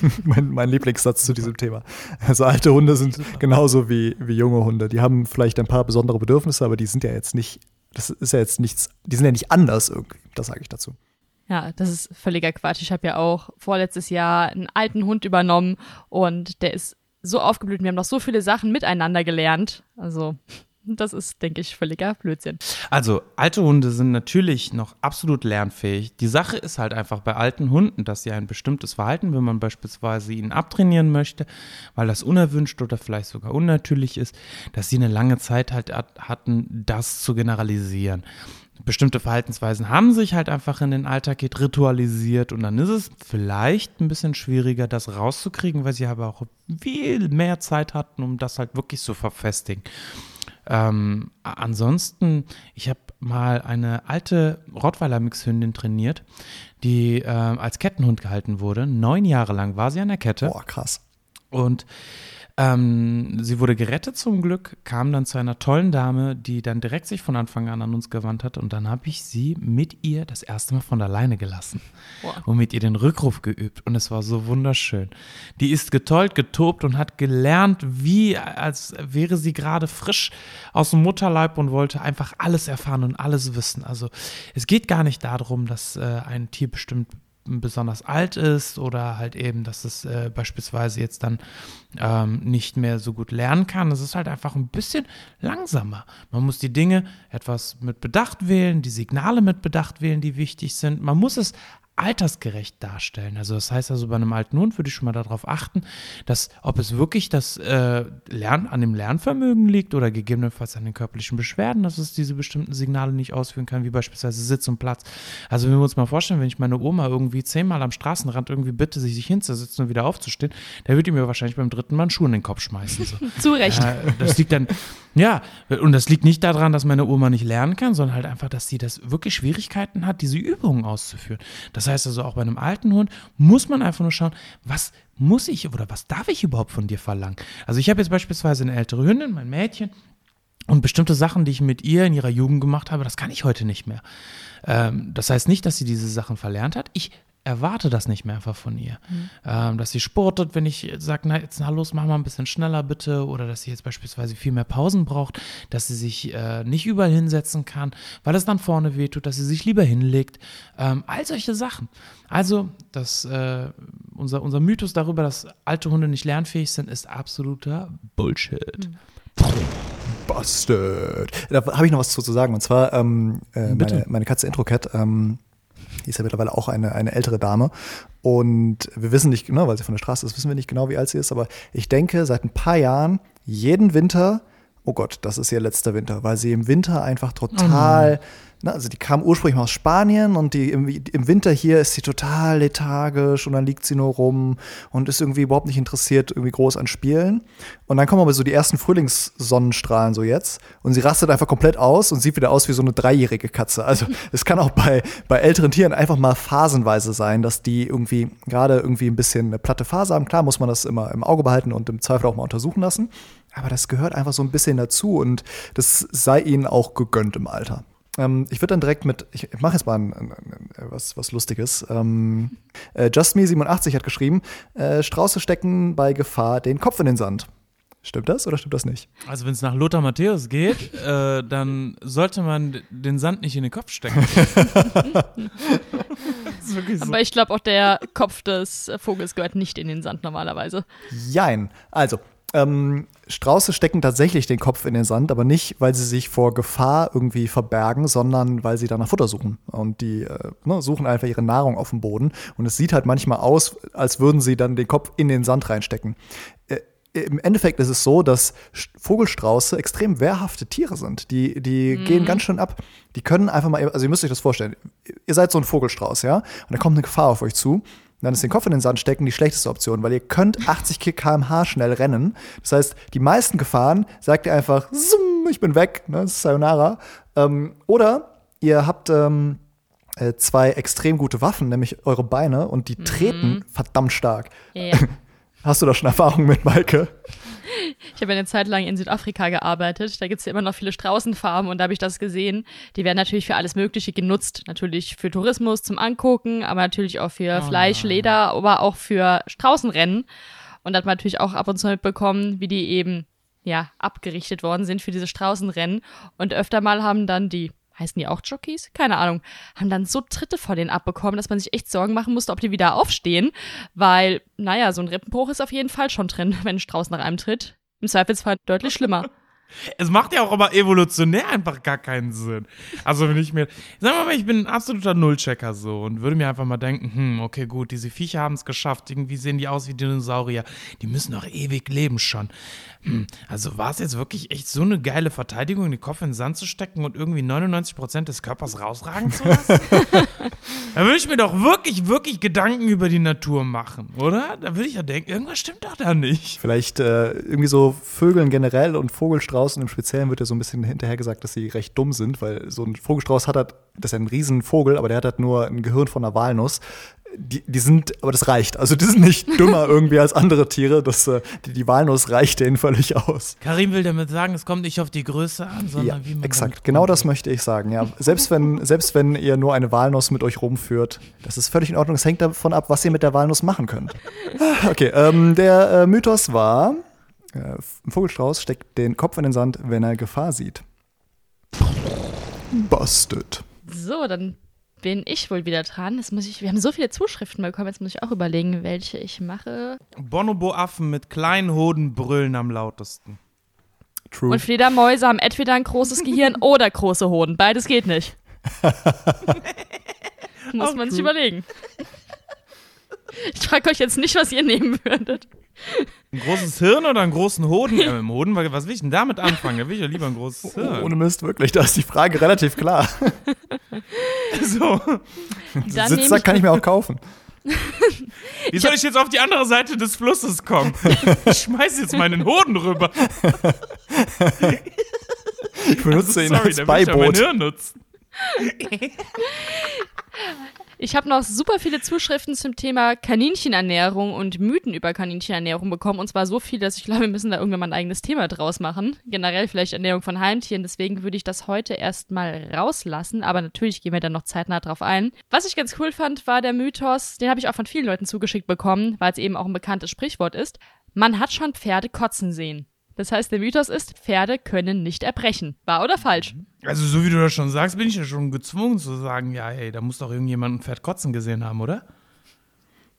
[laughs] mein, mein Lieblingssatz zu diesem Thema. Also alte Hunde sind genauso wie, wie junge Hunde. Die haben vielleicht ein paar besondere Bedürfnisse, aber die sind ja jetzt nicht, das ist ja jetzt nichts, die sind ja nicht anders irgendwie. Das sage ich dazu. Ja, das ist völliger Quatsch. Ich habe ja auch vorletztes Jahr einen alten Hund übernommen und der ist so aufgeblüht. Wir haben noch so viele Sachen miteinander gelernt. Also, das ist, denke ich, völliger Blödsinn. Also, alte Hunde sind natürlich noch absolut lernfähig. Die Sache ist halt einfach bei alten Hunden, dass sie ein bestimmtes Verhalten, wenn man beispielsweise ihnen abtrainieren möchte, weil das unerwünscht oder vielleicht sogar unnatürlich ist, dass sie eine lange Zeit halt hat- hatten, das zu generalisieren. Bestimmte Verhaltensweisen haben sich halt einfach in den Alltag geht ritualisiert und dann ist es vielleicht ein bisschen schwieriger, das rauszukriegen, weil sie aber auch viel mehr Zeit hatten, um das halt wirklich zu verfestigen. Ähm, ansonsten, ich habe mal eine alte Rottweiler-Mixhündin trainiert, die äh, als Kettenhund gehalten wurde. Neun Jahre lang war sie an der Kette. Boah, krass. Und ähm, sie wurde gerettet zum Glück, kam dann zu einer tollen Dame, die dann direkt sich von Anfang an an uns gewandt hat. Und dann habe ich sie mit ihr das erste Mal von alleine gelassen Boah. und mit ihr den Rückruf geübt. Und es war so wunderschön. Die ist getollt, getobt und hat gelernt, wie als wäre sie gerade frisch aus dem Mutterleib und wollte einfach alles erfahren und alles wissen. Also es geht gar nicht darum, dass äh, ein Tier bestimmt besonders alt ist oder halt eben, dass es äh, beispielsweise jetzt dann ähm, nicht mehr so gut lernen kann. Es ist halt einfach ein bisschen langsamer. Man muss die Dinge etwas mit Bedacht wählen, die Signale mit Bedacht wählen, die wichtig sind. Man muss es altersgerecht darstellen. Also das heißt also bei einem alten Hund würde ich schon mal darauf achten, dass ob es wirklich das äh, Lernen an dem Lernvermögen liegt oder gegebenenfalls an den körperlichen Beschwerden, dass es diese bestimmten Signale nicht ausführen kann, wie beispielsweise Sitz und Platz. Also wenn wir uns mal vorstellen, wenn ich meine Oma irgendwie zehnmal am Straßenrand irgendwie bitte, sich hinzusetzen und wieder aufzustehen, dann würde ich mir wahrscheinlich beim dritten Mal einen Schuh in den Kopf schmeißen. So. [laughs] Zu Recht. Äh, das liegt dann, ja, und das liegt nicht daran, dass meine Oma nicht lernen kann, sondern halt einfach, dass sie das wirklich Schwierigkeiten hat, diese Übungen auszuführen. Das heißt also auch bei einem alten Hund muss man einfach nur schauen, was muss ich oder was darf ich überhaupt von dir verlangen? Also ich habe jetzt beispielsweise eine ältere Hündin, mein Mädchen, und bestimmte Sachen, die ich mit ihr in ihrer Jugend gemacht habe, das kann ich heute nicht mehr. Ähm, das heißt nicht, dass sie diese Sachen verlernt hat. Ich erwarte das nicht mehr einfach von ihr. Mhm. Ähm, dass sie sportet, wenn ich sage, na jetzt na los, mach mal ein bisschen schneller bitte. Oder dass sie jetzt beispielsweise viel mehr Pausen braucht, dass sie sich äh, nicht überall hinsetzen kann, weil es dann vorne wehtut, dass sie sich lieber hinlegt. Ähm, all solche Sachen. Also, das, äh, unser, unser Mythos darüber, dass alte Hunde nicht lernfähig sind, ist absoluter Bullshit. Mhm. Busted. Da habe ich noch was zu sagen. Und zwar, ähm, äh, meine, meine, Katze Introcat, ähm, die ist ja mittlerweile auch eine, eine ältere Dame. Und wir wissen nicht, ne, weil sie von der Straße ist, wissen wir nicht genau, wie alt sie ist. Aber ich denke, seit ein paar Jahren, jeden Winter, oh Gott, das ist ihr letzter Winter, weil sie im Winter einfach total. Oh Ne, also die kam ursprünglich mal aus Spanien und die im, im, Winter hier ist sie total lethargisch und dann liegt sie nur rum und ist irgendwie überhaupt nicht interessiert irgendwie groß an Spielen. Und dann kommen aber so die ersten Frühlingssonnenstrahlen so jetzt und sie rastet einfach komplett aus und sieht wieder aus wie so eine dreijährige Katze. Also [laughs] es kann auch bei, bei älteren Tieren einfach mal phasenweise sein, dass die irgendwie gerade irgendwie ein bisschen eine platte Phase haben. Klar muss man das immer im Auge behalten und im Zweifel auch mal untersuchen lassen. Aber das gehört einfach so ein bisschen dazu und das sei ihnen auch gegönnt im Alter. Ähm, ich würde dann direkt mit, ich mache jetzt mal ein, ein, ein, was, was Lustiges. Ähm, äh, JustMe87 hat geschrieben, äh, Strauße stecken bei Gefahr den Kopf in den Sand. Stimmt das oder stimmt das nicht? Also wenn es nach Lothar Matthäus geht, [laughs] äh, dann sollte man den Sand nicht in den Kopf stecken. [laughs] so. Aber ich glaube auch der Kopf des Vogels gehört nicht in den Sand normalerweise. Jein. Also ähm, Strauße stecken tatsächlich den Kopf in den Sand, aber nicht, weil sie sich vor Gefahr irgendwie verbergen, sondern weil sie danach Futter suchen. Und die äh, ne, suchen einfach ihre Nahrung auf dem Boden. Und es sieht halt manchmal aus, als würden sie dann den Kopf in den Sand reinstecken. Äh, Im Endeffekt ist es so, dass Vogelstrauße extrem wehrhafte Tiere sind. Die, die mhm. gehen ganz schön ab. Die können einfach mal, also ihr müsst euch das vorstellen. Ihr seid so ein Vogelstrauß, ja? Und da kommt eine Gefahr auf euch zu dann ist den Kopf in den Sand stecken die schlechteste Option, weil ihr könnt 80 km/h schnell rennen. Das heißt, die meisten Gefahren sagt ihr einfach, ich bin weg, ne, Sayonara. Ähm, oder ihr habt ähm, äh, zwei extrem gute Waffen, nämlich eure Beine, und die mhm. treten verdammt stark. Ja. [laughs] Hast du da schon Erfahrung mit, Maike? Ich habe eine Zeit lang in Südafrika gearbeitet. Da gibt es ja immer noch viele Straußenfarmen und da habe ich das gesehen. Die werden natürlich für alles Mögliche genutzt. Natürlich für Tourismus zum Angucken, aber natürlich auch für oh Fleisch, nein. Leder, aber auch für Straußenrennen. Und da hat man natürlich auch ab und zu mitbekommen, wie die eben ja abgerichtet worden sind für diese Straußenrennen. Und öfter mal haben dann die heißen die auch Jockeys? Keine Ahnung, haben dann so Tritte vor denen abbekommen, dass man sich echt Sorgen machen musste, ob die wieder aufstehen, weil, naja, so ein Rippenbruch ist auf jeden Fall schon drin, [laughs] wenn ein Strauß nach einem tritt. Im Zweifelsfall deutlich schlimmer. Es macht ja auch aber evolutionär einfach gar keinen Sinn. Also wenn ich mir, sagen wir mal, ich bin ein absoluter Nullchecker so und würde mir einfach mal denken, hm, okay, gut, diese Viecher haben es geschafft, irgendwie sehen die aus wie Dinosaurier, die müssen doch ewig leben schon. Hm, also war es jetzt wirklich echt so eine geile Verteidigung, den Kopf in den Sand zu stecken und irgendwie 99% des Körpers rausragen zu lassen? [laughs] da würde ich mir doch wirklich, wirklich Gedanken über die Natur machen, oder? Da würde ich ja denken, irgendwas stimmt doch da nicht. Vielleicht äh, irgendwie so Vögeln generell und Vogelstraußen im Speziellen wird ja so ein bisschen hinterher gesagt, dass sie recht dumm sind, weil so ein Vogelstrauß hat halt, das ist ein Riesenvogel, aber der hat halt nur ein Gehirn von einer Walnuss die, die sind, aber das reicht. Also die sind nicht [laughs] dümmer irgendwie als andere Tiere. Das, äh, die, die Walnuss reicht denen völlig aus. Karim will damit sagen, es kommt nicht auf die Größe an, sondern ja, wie man. Exakt, genau das möchte ich sagen. Ja. Selbst, wenn, selbst wenn ihr nur eine Walnuss mit euch rumführt, das ist völlig in Ordnung. Es hängt davon ab, was ihr mit der Walnuss machen könnt. [laughs] Okay, ähm, der äh, Mythos war, ein Vogelstrauß steckt den Kopf in den Sand, wenn er Gefahr sieht. Busted. So, dann bin ich wohl wieder dran. Jetzt muss ich, wir haben so viele Zuschriften bekommen, jetzt muss ich auch überlegen, welche ich mache. Bonobo-Affen mit kleinen Hoden brüllen am lautesten. True. Und Fledermäuse haben entweder ein großes Gehirn [laughs] oder große Hoden. Beides geht nicht. [laughs] muss Auch man sich true. überlegen. Ich frage euch jetzt nicht, was ihr nehmen würdet. Ein großes Hirn oder einen großen Hoden? Mit dem Hoden, was will ich denn damit anfangen? Da will ich ja lieber ein großes Hirn. Ohne Mist, wirklich, da ist die Frage relativ klar. [laughs] So. Dann Sitzsack ich, kann ich mir auch kaufen. [laughs] Wie soll ich jetzt auf die andere Seite des Flusses kommen? [laughs] Ich schmeiß jetzt meinen Hoden rüber. Ich benutze ihn Sorry, als will ich ja mein Beiboot. Hirn nutzen. Ich habe noch super viele Zuschriften zum Thema Kaninchenernährung und Mythen über Kaninchenernährung bekommen. Und zwar so viel, dass ich glaube, wir müssen da irgendwann mal ein eigenes Thema draus machen. Generell vielleicht Ernährung von Heimtieren. Deswegen würde ich das heute erstmal rauslassen. Aber natürlich gehen wir dann noch zeitnah drauf ein. Was ich ganz cool fand, war der Mythos, den habe ich auch von vielen Leuten zugeschickt bekommen, weil es eben auch ein bekanntes Sprichwort ist. Man hat schon Pferde kotzen sehen. Das heißt, der Mythos ist, Pferde können nicht erbrechen. Wahr oder falsch? Also, so wie du das schon sagst, bin ich ja schon gezwungen zu sagen, ja, hey, da muss doch irgendjemand ein Pferd kotzen gesehen haben, oder?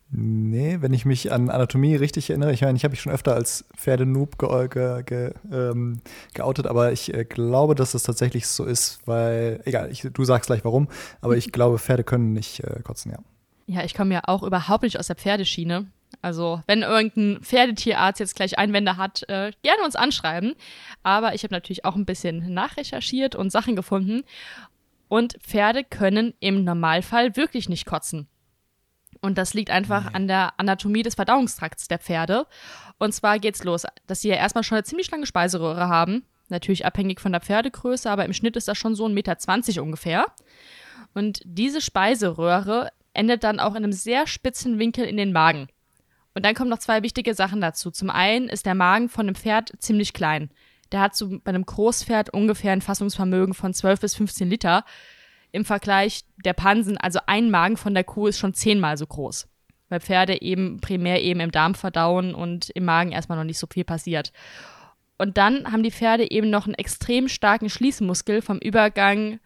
Nee, wenn ich mich an Anatomie richtig erinnere, ich meine, ich habe mich schon öfter als Pferdenoob ge ge ge ähm, geoutet, aber ich äh, glaube, dass das tatsächlich so ist, weil, egal, ich, du sagst gleich warum, aber ich [laughs] glaube, Pferde können nicht äh, kotzen, ja. Ja, ich komme ja auch überhaupt nicht aus der Pferdeschiene. Also, wenn irgendein Pferdetierarzt jetzt gleich Einwände hat, äh, gerne uns anschreiben. Aber ich habe natürlich auch ein bisschen nachrecherchiert und Sachen gefunden. Und Pferde können im Normalfall wirklich nicht kotzen. Und das liegt einfach an der Anatomie des Verdauungstrakts der Pferde. Und zwar geht's los, dass sie ja erstmal schon eine ziemlich lange Speiseröhre haben. Natürlich abhängig von der Pferdegröße, aber im Schnitt ist das schon so 1,20 Meter ungefähr. Und diese Speiseröhre endet dann auch in einem sehr spitzen Winkel in den Magen. Und dann kommen noch zwei wichtige Sachen dazu. Zum einen ist der Magen von einem Pferd ziemlich klein. Der hat so bei einem Großpferd ungefähr ein Fassungsvermögen von 12 bis 15 Liter. Im Vergleich der Pansen, also ein Magen von der Kuh ist schon zehnmal so groß. Weil Pferde eben primär eben im Darm verdauen und im Magen erstmal noch nicht so viel passiert. Und dann haben die Pferde eben noch einen extrem starken Schließmuskel vom Übergang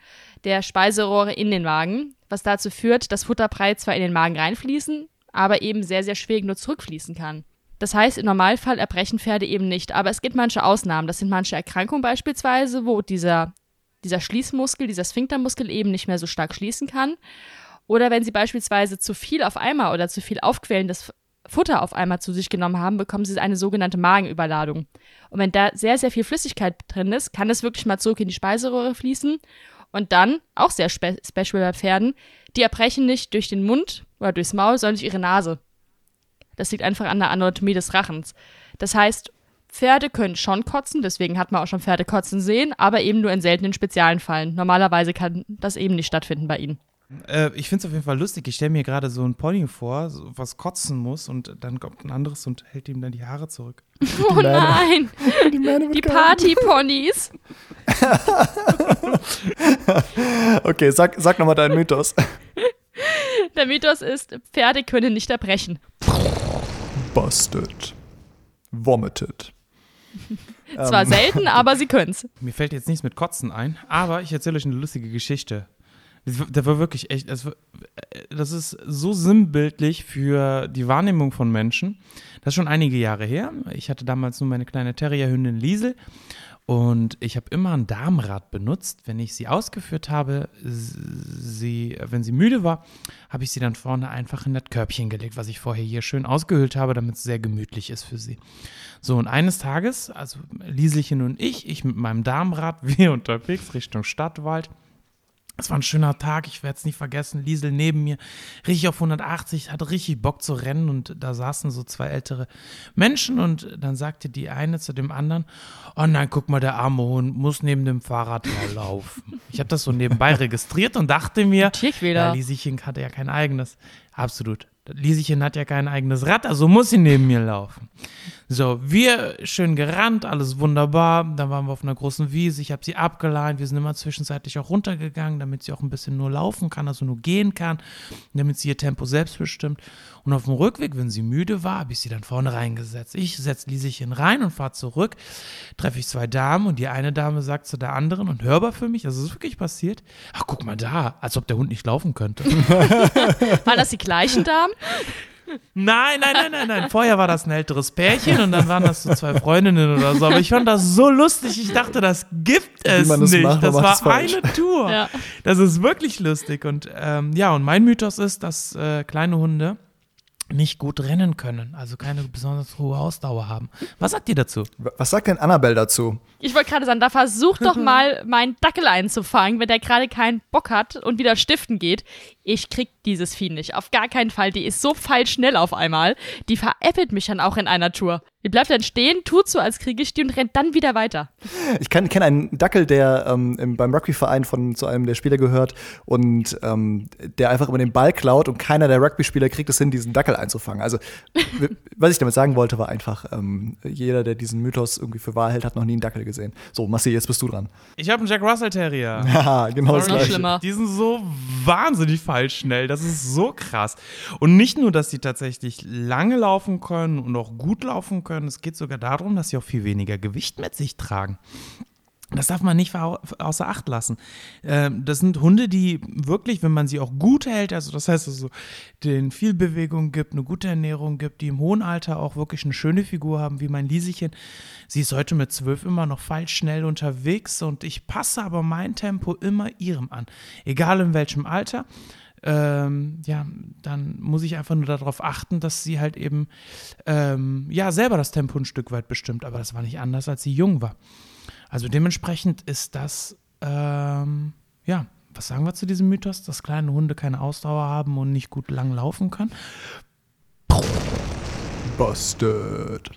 der Speiserohre in den Magen, was dazu führt, dass Futterbrei zwar in den Magen reinfließen, aber eben sehr, sehr schwierig nur zurückfließen kann. Das heißt, im Normalfall erbrechen Pferde eben nicht, aber es gibt manche Ausnahmen. Das sind manche Erkrankungen beispielsweise, wo dieser, dieser Schließmuskel, dieser Sphinktermuskel eben nicht mehr so stark schließen kann. Oder wenn sie beispielsweise zu viel auf einmal oder zu viel aufquellendes Futter auf einmal zu sich genommen haben, bekommen sie eine sogenannte Magenüberladung. Und wenn da sehr, sehr viel Flüssigkeit drin ist, kann es wirklich mal zurück in die Speiseröhre fließen. Und dann, auch sehr spe special bei Pferden, die erbrechen nicht durch den Mund oder durchs Maul, sondern durch ihre Nase. Das liegt einfach an der Anatomie des Rachens. Das heißt, Pferde können schon kotzen, deswegen hat man auch schon Pferde kotzen sehen, aber eben nur in seltenen speziellen Fällen. Normalerweise kann das eben nicht stattfinden bei ihnen. Äh, ich finde es auf jeden Fall lustig. Ich stelle mir gerade so ein Pony vor, so, was kotzen muss und dann kommt ein anderes und hält ihm dann die Haare zurück. [laughs] Oh Mähne. nein, Die, die. Partyponys. [laughs] Okay, sag, sag nochmal deinen Mythos. [laughs] Der Mythos ist, Pferde können nicht erbrechen. Busted. Vomited. Zwar selten, aber sie können's. Mir fällt jetzt nichts mit Kotzen ein, aber ich erzähle euch eine lustige Geschichte. Der war wirklich echt, das, war, das ist so sinnbildlich für die Wahrnehmung von Menschen. Das ist schon einige Jahre her. Ich hatte damals nur meine kleine Terrierhündin Liesel und ich habe immer ein Darmrad benutzt. Wenn ich sie ausgeführt habe, sie, wenn sie müde war, habe ich sie dann vorne einfach in das Körbchen gelegt, was ich vorher hier schön ausgehöhlt habe, damit es sehr gemütlich ist für sie. So, und eines Tages, also Lieselchen und ich, ich mit meinem Darmrad, [laughs] wir unterwegs Richtung Stadtwald. Es war ein schöner Tag, ich werde es nicht vergessen. Liesel neben mir, richtig auf 180, hatte richtig Bock zu rennen und da saßen so zwei ältere Menschen und dann sagte die eine zu dem anderen, oh nein, guck mal, der arme Hund muss neben dem Fahrrad herlaufen. [laughs] Ich habe das so nebenbei registriert und dachte mir, ja. Lieschen hatte ja kein eigenes, absolut. Lieschen hat ja kein eigenes Rad, also muss sie neben mir laufen. So, wir schön gerannt, alles wunderbar. Dann waren wir auf einer großen Wiese. Ich habe sie abgeleint. Wir sind immer zwischenzeitlich auch runtergegangen, damit sie auch ein bisschen nur laufen kann, also nur gehen kann, damit sie ihr Tempo selbst bestimmt. Und auf dem Rückweg, wenn sie müde war, habe ich sie dann vorne reingesetzt. Ich setze Lieschen rein und fahre zurück. Treffe ich zwei Damen und die eine Dame sagt zu der anderen und hörbar für mich, also es ist wirklich passiert. Ach, guck mal da, als ob der Hund nicht laufen könnte. [laughs] Waren das die gleichen Damen? [laughs] Nein, nein, nein, nein, nein. Vorher war das ein älteres Pärchen und dann waren das so zwei Freundinnen oder so. Aber ich fand das so lustig. Ich dachte, das gibt es nicht. macht, das war eine Tour. Ja. Das ist wirklich lustig. Und ähm, ja, und mein Mythos ist, dass äh, kleine Hunde nicht gut rennen können, also keine besonders hohe Ausdauer haben. Was sagt ihr dazu? Was sagt denn Annabelle dazu? Ich wollte gerade sagen, da versuch doch [laughs] mal meinen Dackel einzufangen, wenn der gerade keinen Bock hat und wieder stiften geht. Ich krieg dieses Vieh nicht. Auf gar keinen Fall. Die ist so schnell auf einmal. Die veräppelt mich dann auch in einer Tour. Die bleibt dann stehen, tut so, als kriege ich die und rennt dann wieder weiter. Ich kenne kenn einen Dackel, der ähm, im, beim Rugbyverein von zu einem der Spieler gehört und ähm, der einfach immer den Ball klaut und keiner der Rugby-Spieler kriegt es hin, diesen Dackel einzufangen. Also, [laughs] was ich damit sagen wollte, war einfach, ähm, jeder, der diesen Mythos irgendwie für wahr hält, hat noch nie einen Dackel gesehen. So, Massi, jetzt bist du dran. Ich habe einen Jack Russell Terrier. [laughs] Haha, genau das gleiche. schlimmer. Die sind so wahnsinnig falsch schnell. Das ist so krass. Und nicht nur, dass sie tatsächlich lange laufen können und auch gut laufen können. Es geht sogar darum, dass sie auch viel weniger Gewicht mit sich tragen. Das darf man nicht au- außer Acht lassen. Ähm, das sind Hunde, die wirklich, wenn man sie auch gut hält, also das heißt, also denen viel Bewegung gibt, eine gute Ernährung gibt, die im hohen Alter auch wirklich eine schöne Figur haben, wie mein Lieschen. Sie ist heute mit zwölf immer noch falsch schnell unterwegs und ich passe aber mein Tempo immer ihrem an. Egal in welchem Alter. Ähm, ja, dann muss ich einfach nur darauf achten, dass sie halt eben ähm, ja selber das Tempo ein Stück weit bestimmt. Aber das war nicht anders, als sie jung war. Also dementsprechend ist das, ähm, ja, was sagen wir zu diesem Mythos, dass kleine Hunde keine Ausdauer haben und nicht gut lang laufen können? Busted.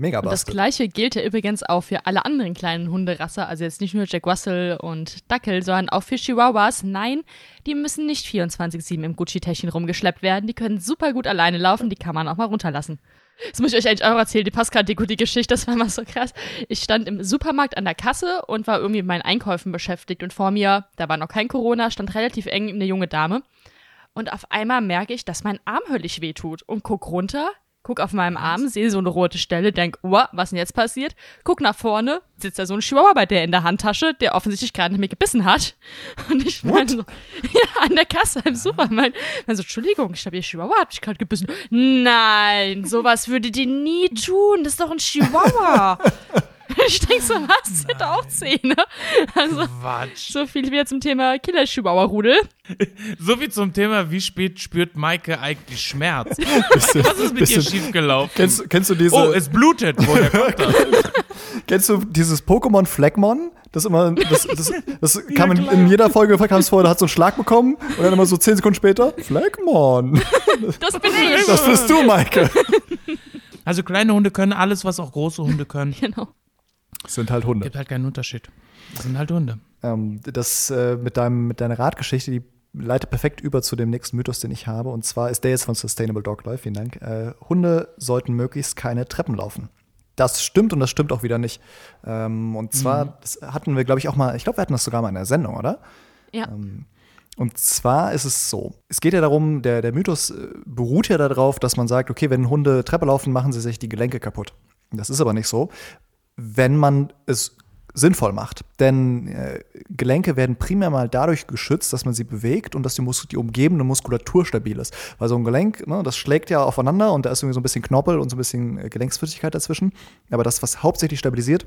Mega Und das gleiche gilt ja übrigens auch für alle anderen kleinen Hunderasse, also jetzt nicht nur Jack Russell und Dackel, sondern auch für Chihuahuas. Nein, die müssen nicht 24-7 im Gucci-Täschchen rumgeschleppt werden. Die können super gut alleine laufen, die kann man auch mal runterlassen. Das muss ich euch eigentlich auch erzählen, die Pascal-Deko, die Geschichte, das war mal so krass. Ich stand im Supermarkt an der Kasse und war irgendwie mit meinen Einkäufen beschäftigt und vor mir, da war noch kein Corona, stand relativ eng eine junge Dame. Und auf einmal merke ich, dass mein Arm höllisch wehtut und guck runter, guck auf meinem Arm, sehe so eine rote Stelle, denk, oh, was denn jetzt passiert? Guck nach vorne, sitzt da so ein Chihuahua bei der in der Handtasche, der offensichtlich gerade nicht mehr gebissen hat. [laughs] Und ich meine so, ja, an der Kasse im Supermarkt. Dann so, Entschuldigung, ich glaube, ihr Chihuahua hat mich gerade gebissen. Nein, sowas würde die nie tun. Das ist doch ein Chihuahua. [laughs] [laughs] Ich denke so, was? Hat auch Zähne. Also, Quatsch. so viel wie zum Thema Killer-Chihuahua-Rudel. [laughs] So viel zum Thema, wie spät spürt Maike eigentlich Schmerz? Bisschen- [laughs] Was ist mit ihr bisschen- schiefgelaufen? Kennst, kennst du diese, oh, es blutet. Woher kommt das? kennst du dieses Pokémon Fleckmon? Das immer, das, das, das kam in, in jeder Folge kam es vor, da hat so einen Schlag bekommen und dann immer so zehn Sekunden später, Fleckmon. Das bin ich. Das bist du, Maike. Also kleine Hunde können alles, was auch große Hunde können. Genau. Das sind halt Hunde. Gibt halt keinen Unterschied. Das sind halt Hunde. Ähm, das äh, mit, deinem, mit deiner Radgeschichte, die leitet perfekt über zu dem nächsten Mythos, den ich habe. Und zwar ist der jetzt von Sustainable Dog Life. Vielen Dank. Äh, Hunde sollten möglichst keine Treppen laufen. Das stimmt und das stimmt auch wieder nicht. Ähm, und zwar, das hatten wir, glaube ich, auch mal, ich glaube, wir hatten das sogar mal in der Sendung, oder? Ja. Und zwar ist es so: Es geht ja darum, der, der Mythos äh, beruht ja darauf, dass man sagt, okay, wenn Hunde Treppe laufen, machen sie sich die Gelenke kaputt. Das ist aber nicht so, wenn man es sinnvoll macht. Denn äh, Gelenke werden primär mal dadurch geschützt, dass man sie bewegt und dass die, Mus die umgebende Muskulatur stabil ist. Weil so ein Gelenk, ne, das schlägt ja aufeinander und da ist irgendwie so ein bisschen Knorpel und so ein bisschen äh, Gelenksflüssigkeit dazwischen. Aber das, was hauptsächlich stabilisiert,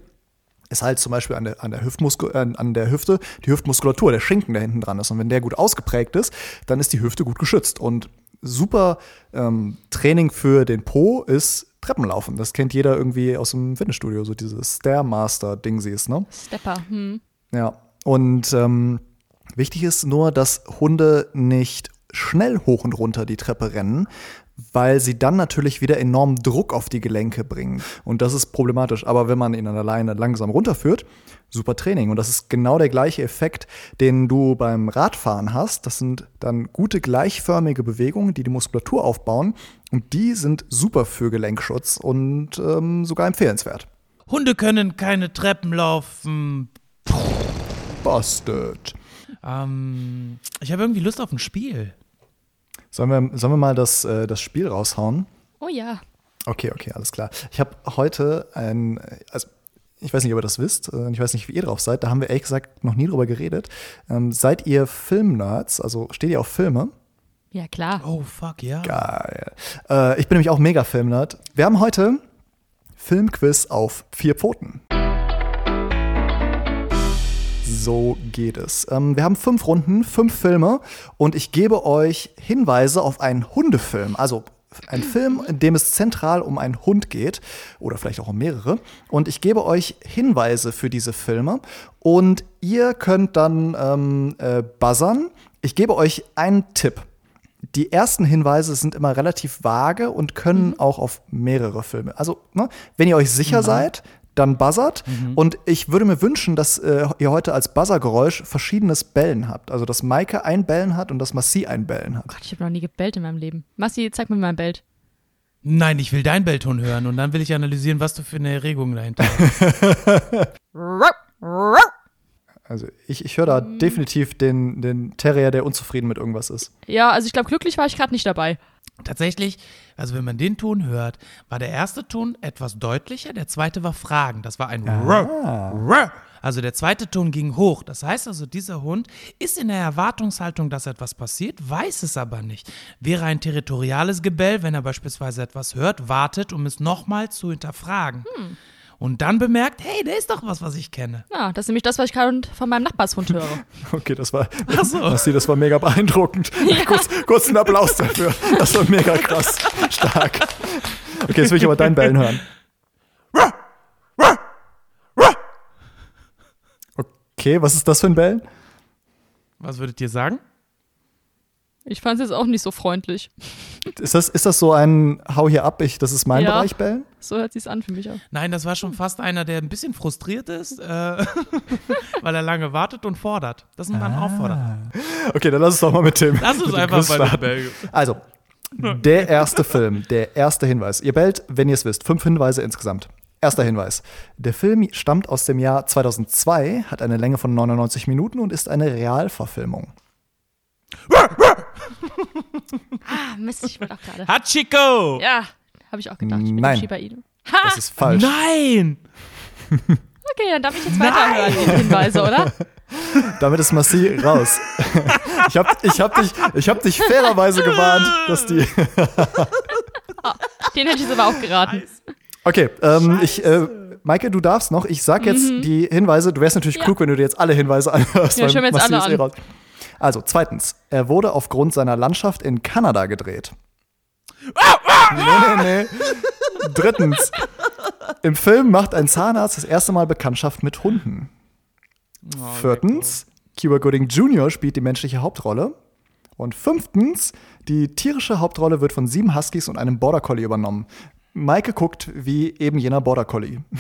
ist halt zum Beispiel an der, an, der äh, an der Hüfte die Hüftmuskulatur, der Schinken, der hinten dran ist. Und wenn der gut ausgeprägt ist, dann ist die Hüfte gut geschützt. Und super ähm, Training für den Po ist Treppenlaufen. Das kennt jeder irgendwie aus dem Fitnessstudio, so dieses Stairmaster-Dingsies, ne? Stepper. Hm. Ja. Und ähm, wichtig ist nur, dass Hunde nicht schnell hoch und runter die Treppe rennen, weil sie dann natürlich wieder enormen Druck auf die Gelenke bringen. Und das ist problematisch. Aber wenn man ihn an der Leine langsam runterführt, super Training. Und das ist genau der gleiche Effekt, den du beim Radfahren hast. Das sind dann gute gleichförmige Bewegungen, die die Muskulatur aufbauen. Und die sind super für Gelenkschutz und ähm, sogar empfehlenswert. Hunde können keine Treppen laufen. Busted. Ähm, ich habe irgendwie Lust auf ein Spiel. Sollen wir, sollen wir mal das, äh, das Spiel raushauen? Oh ja. Okay, okay, alles klar. Ich habe heute ein, also ich weiß nicht, ob ihr das wisst, äh, ich weiß nicht, wie ihr drauf seid, da haben wir ehrlich gesagt noch nie drüber geredet. Ähm, seid ihr Filmnerds, also steht ihr auf Filme? Ja, klar. Oh, fuck, ja. Geil. Äh, ich bin nämlich auch mega Filmnerd. Wir haben heute Filmquiz auf vier Pfoten. So geht es. Ähm, wir haben fünf Runden, fünf Filme und ich gebe euch Hinweise auf einen Hundefilm. Also ein Film, in dem es zentral um einen Hund geht oder vielleicht auch um mehrere. Und ich gebe euch Hinweise für diese Filme und ihr könnt dann ähm, äh, buzzern. Ich gebe euch einen Tipp. Die ersten Hinweise sind immer relativ vage und können auch auf mehrere Filme. Also, ne, wenn ihr euch sicher seid, dann buzzert. Und ich würde mir wünschen, dass äh, ihr heute als Buzzergeräusch verschiedenes Bellen habt. Also, dass Maike ein Bellen hat und dass Massi ein Bellen hat. Gott, ich habe noch nie gebellt in meinem Leben. Massi, zeig mir mal ein Belt. Nein, ich will dein Bellton hören und dann will ich analysieren, was du für eine Erregung dahinter hast. [laughs] Also, ich, ich höre da definitiv den, den Terrier, der unzufrieden mit irgendwas ist. Ja, also ich glaube, glücklich war ich gerade nicht dabei. Tatsächlich, also wenn man den Ton hört, war der erste Ton etwas deutlicher, der zweite war Fragen. Das war ein Rrr, Rrr. Also der zweite Ton ging hoch. Das heißt also, dieser Hund ist in der Erwartungshaltung, dass etwas passiert, weiß es aber nicht. Wäre ein territoriales Gebell, wenn er beispielsweise etwas hört, wartet, um es nochmal zu hinterfragen. Und dann bemerkt, hey, da ist doch was, was ich kenne. Ja, das ist nämlich das, was ich gerade von meinem Nachbarshund höre. [laughs] Okay, das war, so. [laughs] Massi, das war mega beeindruckend. [laughs] Kurz, kurz einen Applaus dafür. Das war mega krass. Stark. Okay, jetzt will ich aber deinen Bellen hören. Okay, was ist das für ein Bellen? Was würdet ihr sagen? Ich fand es jetzt auch nicht so freundlich. Ist das, ist das so ein Hau hier ab, ich, das ist mein Ja. Bereich Bellen? So hört sich's an für mich auch. Nein, das war schon fast einer, der ein bisschen frustriert ist, äh, [laughs] weil er lange wartet und fordert. Das sind dann auffordert. Okay, dann lass uns doch mal mit dem. Lass uns einfach Quiz bei. Bällen. Also, der erste Film, der erste Hinweis. Ihr bellt, wenn ihr es wisst, fünf Hinweise insgesamt. Erster Hinweis. Der Film stammt aus dem Jahr 2002, hat eine Länge von 99 Minuten und ist eine Realverfilmung. Ah, Mist, ich wollte auch gerade. Hachiko! Ja, habe ich auch gedacht. Ich bin Nein. Shiba Inu. Das ist falsch. Nein! Okay, dann darf ich jetzt weiterhören, die Hinweise, oder? [laughs] Damit ist Massi raus. [laughs] ich habe ich hab dich, ich hab dich fairerweise gewarnt, dass die. [laughs] Den hätte ich jetzt aber auch geraten. Okay, ähm, ich, äh, Maike, du darfst noch. Ich sag jetzt die Hinweise. Du wärst natürlich Mhm. Ja. klug, wenn du dir jetzt alle Hinweise anhörst. Ja, hör mir jetzt Massi alle eh an. raus. Also, zweitens. Er wurde aufgrund seiner Landschaft in Kanada gedreht. nee, nee, nee. Drittens. Im Film macht ein Zahnarzt das erste Mal Bekanntschaft mit Hunden. Viertens. Cuba Gooding Jr. spielt die menschliche Hauptrolle. Und fünftens, die tierische Hauptrolle wird von sieben Huskies und einem Border Collie übernommen. Maike guckt wie eben jener Border Collie. [laughs]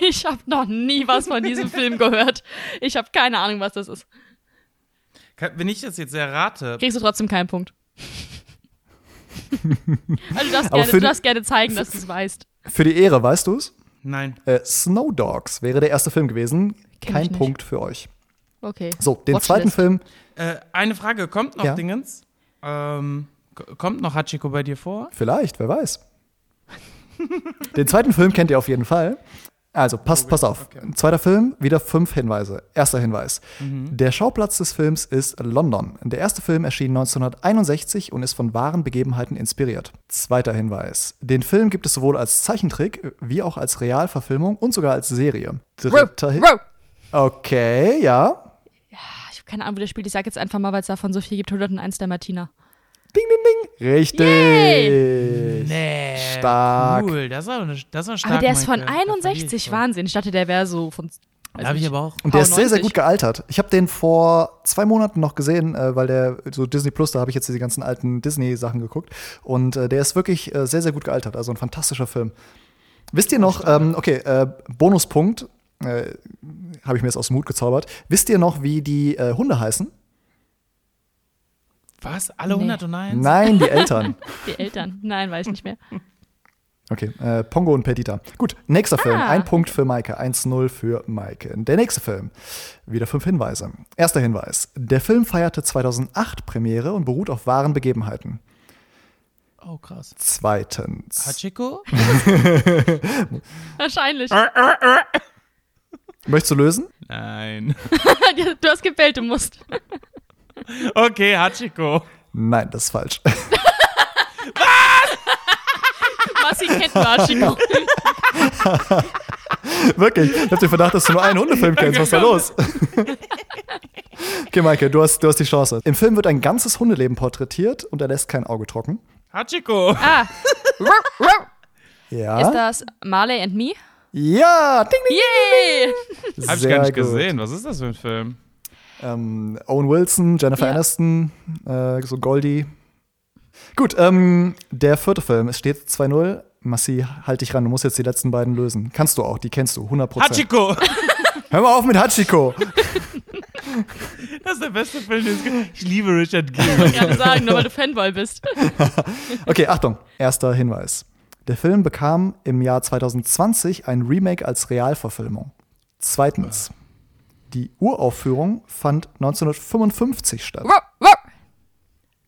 Ich habe noch nie was von diesem Film gehört. Ich habe keine Ahnung, was das ist. Wenn ich das jetzt errate, Kriegst du trotzdem keinen Punkt. [laughs] also du darfst, gerne, für du die- darfst gerne zeigen, dass du es weißt. Für die Ehre, weißt du's? nein. Äh, Snow Dogs wäre der erste Film gewesen. Kenn Kein. Punkt für euch. Okay. So, den Watchlist. zweiten Film. Äh, eine Frage, kommt noch Ja. Dingens? Ähm, kommt noch Hachiko bei dir vor? Vielleicht, wer weiß. [laughs] Den zweiten Film kennt ihr auf jeden Fall. Also, passt, pass auf. Zweiter Film, wieder fünf Hinweise. Erster Hinweis. Der Schauplatz des Films ist London. Der erste Film erschien 1961 und ist von wahren Begebenheiten inspiriert. Zweiter Hinweis. Den Film gibt es sowohl als Zeichentrick wie auch als Realverfilmung und sogar als Serie. Dritter Hin Row. Okay, ja. Ich habe keine Ahnung, wie das spielt. Ich sage jetzt einfach mal, weil es davon so viel gibt. 101 der Martina. Ding, ding, ding. Richtig. Nee. Stark. Cool, das war, das war stark. Aber der ist von Maike. Da 61. verliere ich Wahnsinn. Ich dachte, der wäre so von Weiß Habe ich aber auch. Und der ist sehr, sehr 90. gut gealtert. Ich habe den vor zwei Monaten noch gesehen, äh, weil der so Disney Plus, da habe ich jetzt diese ganzen alten Disney-Sachen geguckt. Und äh, der ist wirklich äh, sehr, sehr gut gealtert. Also ein fantastischer Film. Wisst ihr noch, ähm, okay, äh, Bonuspunkt, äh, habe ich mir jetzt aus dem Hut gezaubert. Wisst ihr noch, wie die äh, Hunde heißen? Was? Alle Nee. 101? Nein, die Eltern. [laughs] Die Eltern. Nein, weiß nicht mehr. Okay, äh, Pongo und Perdita. Gut, nächster Film. Ah. Ein Punkt für Maike, 1-0 für Maike. Der nächste Film. Wieder fünf Hinweise. Erster Hinweis. Der Film feierte 2008 Premiere und beruht auf wahren Begebenheiten. Oh, krass. Zweitens. Hachiko? [laughs] Wahrscheinlich. Möchtest du lösen? Nein. [laughs] du hast gewählt, du musst. [laughs] Okay, Hachiko. Nein, das ist falsch. Massi kennt Machiko. [laughs] Wirklich. Ich hab den Verdacht, dass du nur einen Hundefilm kennst. Was ist da los? okay, Maike, du hast, du hast die Chance. Im Film wird ein ganzes Hundeleben porträtiert und er lässt kein Auge trocken. Hachiko. Ah, Ja. ist das Marley and Me? Ja, ding, ding. Yay! Hab ich gar nicht gut. gesehen. Was ist das für ein Film? Ähm, Owen Wilson, Jennifer Ja. Aniston, äh, so Goldie. Gut, ähm, der vierte Film. Es steht 2-0. Massi, halt dich ran. Du musst jetzt die letzten beiden lösen. Kannst du auch, die kennst du, 100%. Hachiko. [laughs] Hör mal auf mit Hachiko. [laughs] Das ist der beste Film, den es gibt. Ich liebe Richard Gere. Ich kann sagen, nur weil du Fanboy bist. [laughs] Okay, Achtung. Erster Hinweis. Der Film bekam im Jahr 2020 ein Remake als Realverfilmung. Zweitens. Die Uraufführung fand 1955 statt.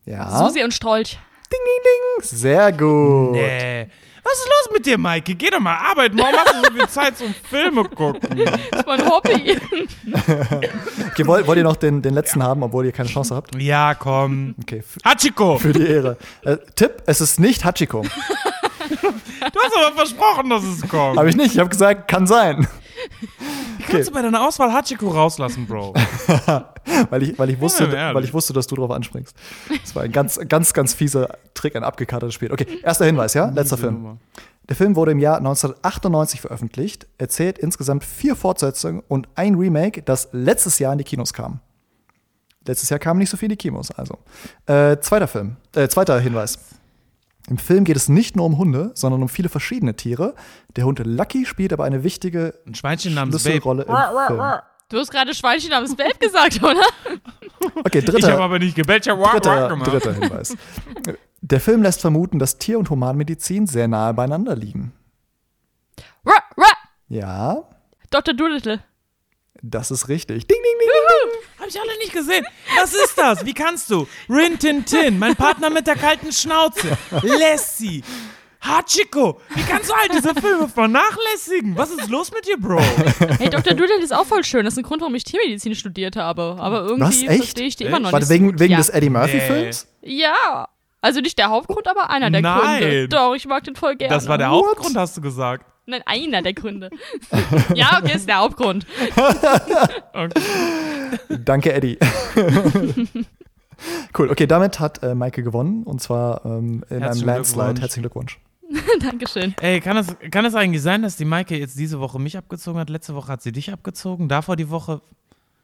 Ja. Susi und Strolch. Ding, ding, ding. Sehr gut. Nee. Was ist los mit dir, Maike? Geh doch mal arbeiten. Warum hast du so viel Zeit zum Filme gucken? [laughs] Das ist mein Hobby. [laughs] Okay, wollt, wollt ihr noch den, den letzten haben, obwohl ihr keine Chance habt? Ja, komm. Okay, Hachiko. [laughs] für die Ehre. Äh, Tipp, es ist nicht Hachiko. Du hast aber versprochen, dass es kommt. Habe ich nicht, ich habe gesagt, kann sein. Kannst du bei deiner Auswahl Hachiko rauslassen, Bro? [laughs] Weil ich, weil, ich wusste, ehrlich. weil ich wusste, dass du drauf anspringst. Das war ein ganz, ganz, ganz fieser Trick, ein abgekartetes Spiel. Okay, erster Hinweis, ja? Letzter Film. Der Film wurde im Jahr 1998 veröffentlicht, erzählt insgesamt vier Fortsetzungen und ein Remake, das letztes Jahr in die Kinos kam. Letztes Jahr kamen nicht so viele in die Kinos, also. Äh, zweiter Film, äh, zweiter Hinweis. Im Film geht es nicht nur um Hunde, sondern um viele verschiedene Tiere. Der Hund Lucky spielt aber eine wichtige Ein Schweinchen namens Babe. Schlüsselrolle im Film. Du hast gerade Schweinchen namens Babe gesagt, [laughs] oder? Okay, Ich dritter, habe aber nicht gebellt, ich hab Wack Wack dritter, gemacht. dritter Hinweis. Der Film lässt vermuten, dass Tier- und Humanmedizin sehr nahe beieinander liegen. Ja, Dr. Doolittle. das ist richtig. Ding, ding, ding, ding. Hab ich alle nicht gesehen. Was ist das? Wie kannst du? Rin Tin Tin, mein Partner mit der kalten Schnauze. Lassie. Hachiko. Wie kannst du all diese Filme vernachlässigen? Was ist los mit dir, Bro? Hey, Dr. Doolittle ist auch voll schön. Das ist ein Grund, warum ich Tiermedizin studiert habe. Aber Was, irgendwie echt? verstehe ich die immer noch Warte, nicht. wegen, wegen ja. des Eddie. Murphy-Films? Ja. Also nicht der Hauptgrund, aber einer der Nein. Gründe. Doch, ich mag den voll gerne. Das war der What? Hauptgrund, hast du gesagt. Nein, einer der Gründe. [laughs] ja, okay, ist der Hauptgrund. [laughs] Danke, Eddie. [laughs] cool, okay, damit hat äh, Maike gewonnen und zwar ähm, in einem Herzlichen Landslide. Glückwunsch. Herzlichen Glückwunsch. Dankeschön. Ey, kann es, kann es eigentlich sein, dass die Maike jetzt diese Woche mich abgezogen hat? Letzte Woche hat sie dich abgezogen. Davor die Woche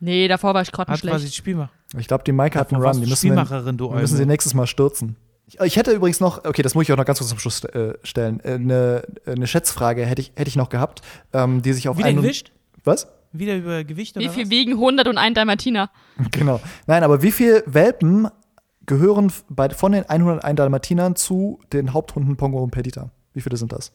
Nee, davor war ich hat grottenschlecht. quasi Spielmacher. Ich glaube, die Maike hat einen Run. Die du müssen, wir, Spielmacherin, du wir müssen sie nächstes Mal stürzen. Ich, ich hätte übrigens noch, okay, das muss ich auch noch ganz kurz zum Schluss äh, stellen. Äh, Eine, eine Schätzfrage hätte ich, hätte ich noch gehabt, ähm, die sich auf Wieder einen- gewischt? Was? Wieder über Gewicht oder Wie viel was? wiegen 101 Dalmatiner? [laughs] Genau. Nein, aber wie viele Welpen gehören bei, von den 101 Dalmatinern zu den Haupthunden Pongo und Perdita? Wie viele sind das?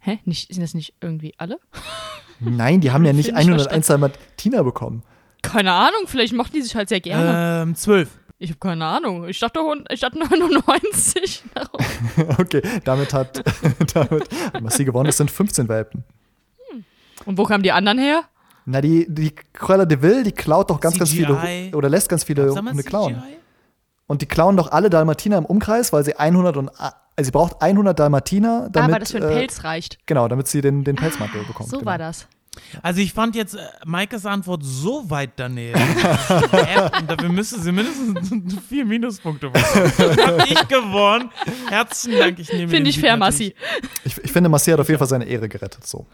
Hä? Nicht, sind das nicht irgendwie alle? [laughs] Nein, die haben ja nicht 101 Dalmatiner bekommen. Keine Ahnung, vielleicht mochten die sich halt sehr gerne. Ähm, zwölf. Ich habe keine Ahnung. Ich dachte, ich dachte 99. [laughs] [laughs] okay, damit hat, [laughs] damit hat Massi gewonnen. Es sind 15 Welpen. Und wo kamen die anderen her? Na, die, die Cruella de Vil, die klaut doch ganz, ganz viele, CGI. oder lässt ganz viele Hunde klauen. CGI? Und die klauen doch alle Dalmatiner im Umkreis, weil sie 100 und, also sie braucht 100 Dalmatiner, damit, ah, weil das für einen äh, Pelz reicht. Genau, damit sie den, den Pelzmantel bekommt. So genau. war das. Also ich fand jetzt äh, Maikes Antwort so weit daneben. [laughs] Und dafür müsste sie mindestens [laughs] vier Minuspunkte bekommen. Hab ich gewonnen. Herzlichen Dank. Ich nehme Finde ich fair, natürlich. Massi. Ich, ich finde, Massi hat auf jeden Fall seine Ehre gerettet. So.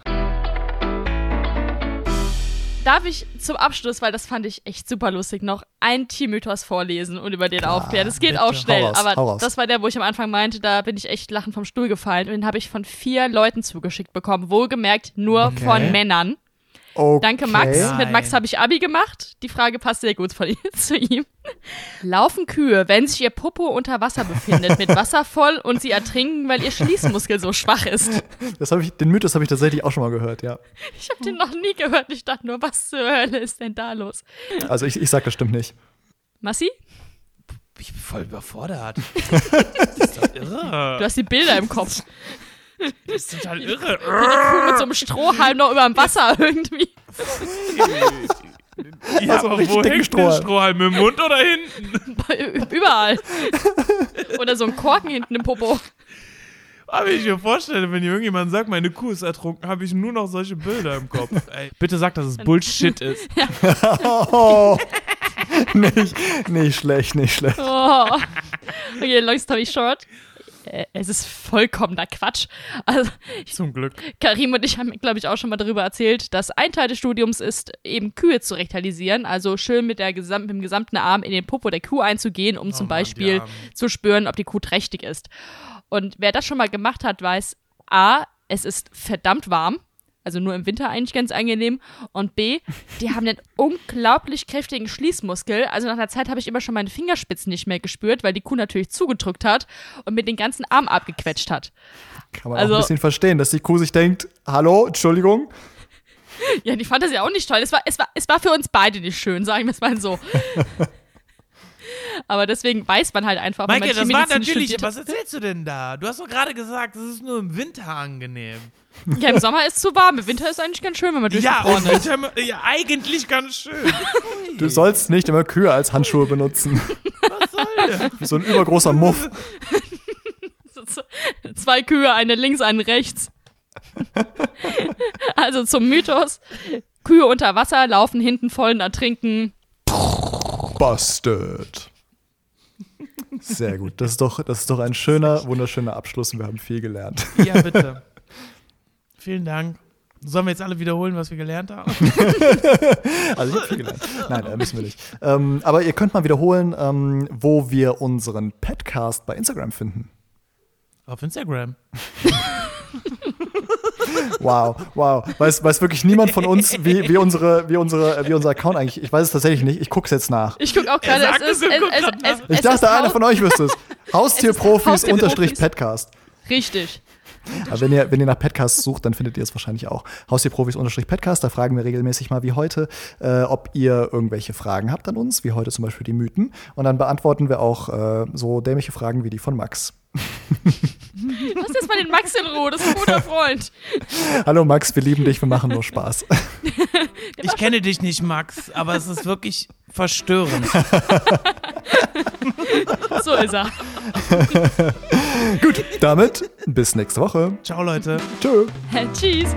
Darf ich zum Abschluss, weil das fand ich echt super lustig, noch einen Tiermythos vorlesen und über den aufklären. Das geht bitte. auch schnell, raus, aber das war der, wo ich am Anfang meinte, da bin ich echt lachend vom Stuhl gefallen und den habe ich von vier Leuten zugeschickt bekommen. Wohlgemerkt nur Okay. von Männern. Okay. Danke, Max. Nein. Mit Max habe ich Abi gemacht. Die Frage passt sehr gut von, [laughs] zu ihm. Laufen Kühe, wenn sich ihr Popo unter Wasser befindet, mit Wasser voll und sie ertrinken, weil ihr Schließmuskel so schwach ist? Das ich, den Mythos habe ich tatsächlich auch schon mal gehört, ja. Ich habe den noch nie gehört. Ich dachte nur, was zur Hölle ist denn da los? Also ich, ich sag, das stimmt nicht. Massi, Ich bin voll überfordert. [laughs] Das ist doch irre. du hast die Bilder im Kopf. Das ist total irre. Die Kuh mit so einem Strohhalm noch über dem Wasser irgendwie. Ja, Also aber wo hängt der Strohhalm. Strohhalm? Im Mund oder hinten? [laughs] Überall. Oder so ein Korken hinten im Popo. Aber ich mir vorstelle, wenn irgendjemand sagt, meine Kuh ist ertrunken, habe ich nur noch solche Bilder im Kopf. Ey, bitte sag, dass es Bullshit ist. Oh, [laughs] nicht, nicht schlecht, nicht schlecht. Oh. Okay, long story short. Äh, Es ist vollkommener Quatsch. Also, Zum Glück. Karim und ich haben, glaube ich, auch schon mal darüber erzählt, dass ein Teil des Studiums ist, eben Kühe zu rektalisieren, also schön mit, der gesam mit dem gesamten Arm in den Popo der Kuh einzugehen, um zum Mann, Beispiel zu spüren, ob die Kuh trächtig ist. Und wer das schon mal gemacht hat, weiß, A, es ist verdammt warm, also nur im Winter eigentlich ganz angenehm, und B, die haben einen [laughs] unglaublich kräftigen Schließmuskel. Also nach einer Zeit habe ich immer schon meine Fingerspitzen nicht mehr gespürt, weil die Kuh natürlich zugedrückt hat und mit den ganzen Arm abgequetscht hat. Kann man Also- auch ein bisschen verstehen, dass die Kuh sich denkt, hallo, Entschuldigung. [laughs] Ja, die fand das ja auch nicht toll. Es war, es war, es war für uns beide nicht schön, sagen wir es mal so. [laughs] Aber deswegen weiß man halt einfach, man das war natürlich. Was erzählst du denn da? Du hast doch gerade gesagt, es ist nur im Winter angenehm. Ja, im Sommer ist es zu warm. Im Winter ist es eigentlich ganz schön, wenn man Ja, durchgefroren und ist. Winter, ja, eigentlich ganz schön. [laughs] Du sollst nicht immer Kühe als Handschuhe benutzen. Was soll denn? Wie so ein übergroßer Muff. [laughs] Zwei Kühe, eine links, eine rechts. [laughs] Also zum Mythos. Kühe unter Wasser laufen hinten voll und ertrinken. Busted. Sehr gut. Das ist doch, das ist doch ein schöner, wunderschöner Abschluss und wir haben viel gelernt. Ja, bitte. Vielen Dank. Sollen wir jetzt alle wiederholen, was wir gelernt haben? [laughs] Also ich habe viel gelernt. Nein, müssen wir nicht. Ähm, aber ihr könnt mal wiederholen, ähm, wo wir unseren Podcast bei Instagram finden. Auf Instagram. [laughs] Wow, wow. Weiß, weiß wirklich niemand von uns, wie, wie, unsere, wie, unsere, wie unser Account eigentlich. Ich weiß es tatsächlich nicht. Ich gucke es jetzt nach. Ich gucke auch gerade, sagt es es es, Ich dachte, einer von euch wüsste es. [laughs] Haustierprofis. Richtig. Aber wenn ihr, wenn ihr nach Podcasts sucht, dann findet ihr es wahrscheinlich auch. Haustierprofis-Podcast, da fragen wir regelmäßig mal wie heute, äh, ob ihr irgendwelche Fragen habt an uns, wie heute zum Beispiel die Mythen. Und dann beantworten wir auch äh, so dämliche Fragen wie die von Max. [laughs] Lass jetzt mal den Max in Ruhe, das ist ein guter Freund. Hallo Max, wir lieben dich, wir machen nur Spaß. [laughs] Ich kenne dich nicht, Max, aber es ist wirklich verstörend. [laughs] So ist er. Gut, damit bis nächste Woche. Ciao, Leute. Tschö. Tschüss.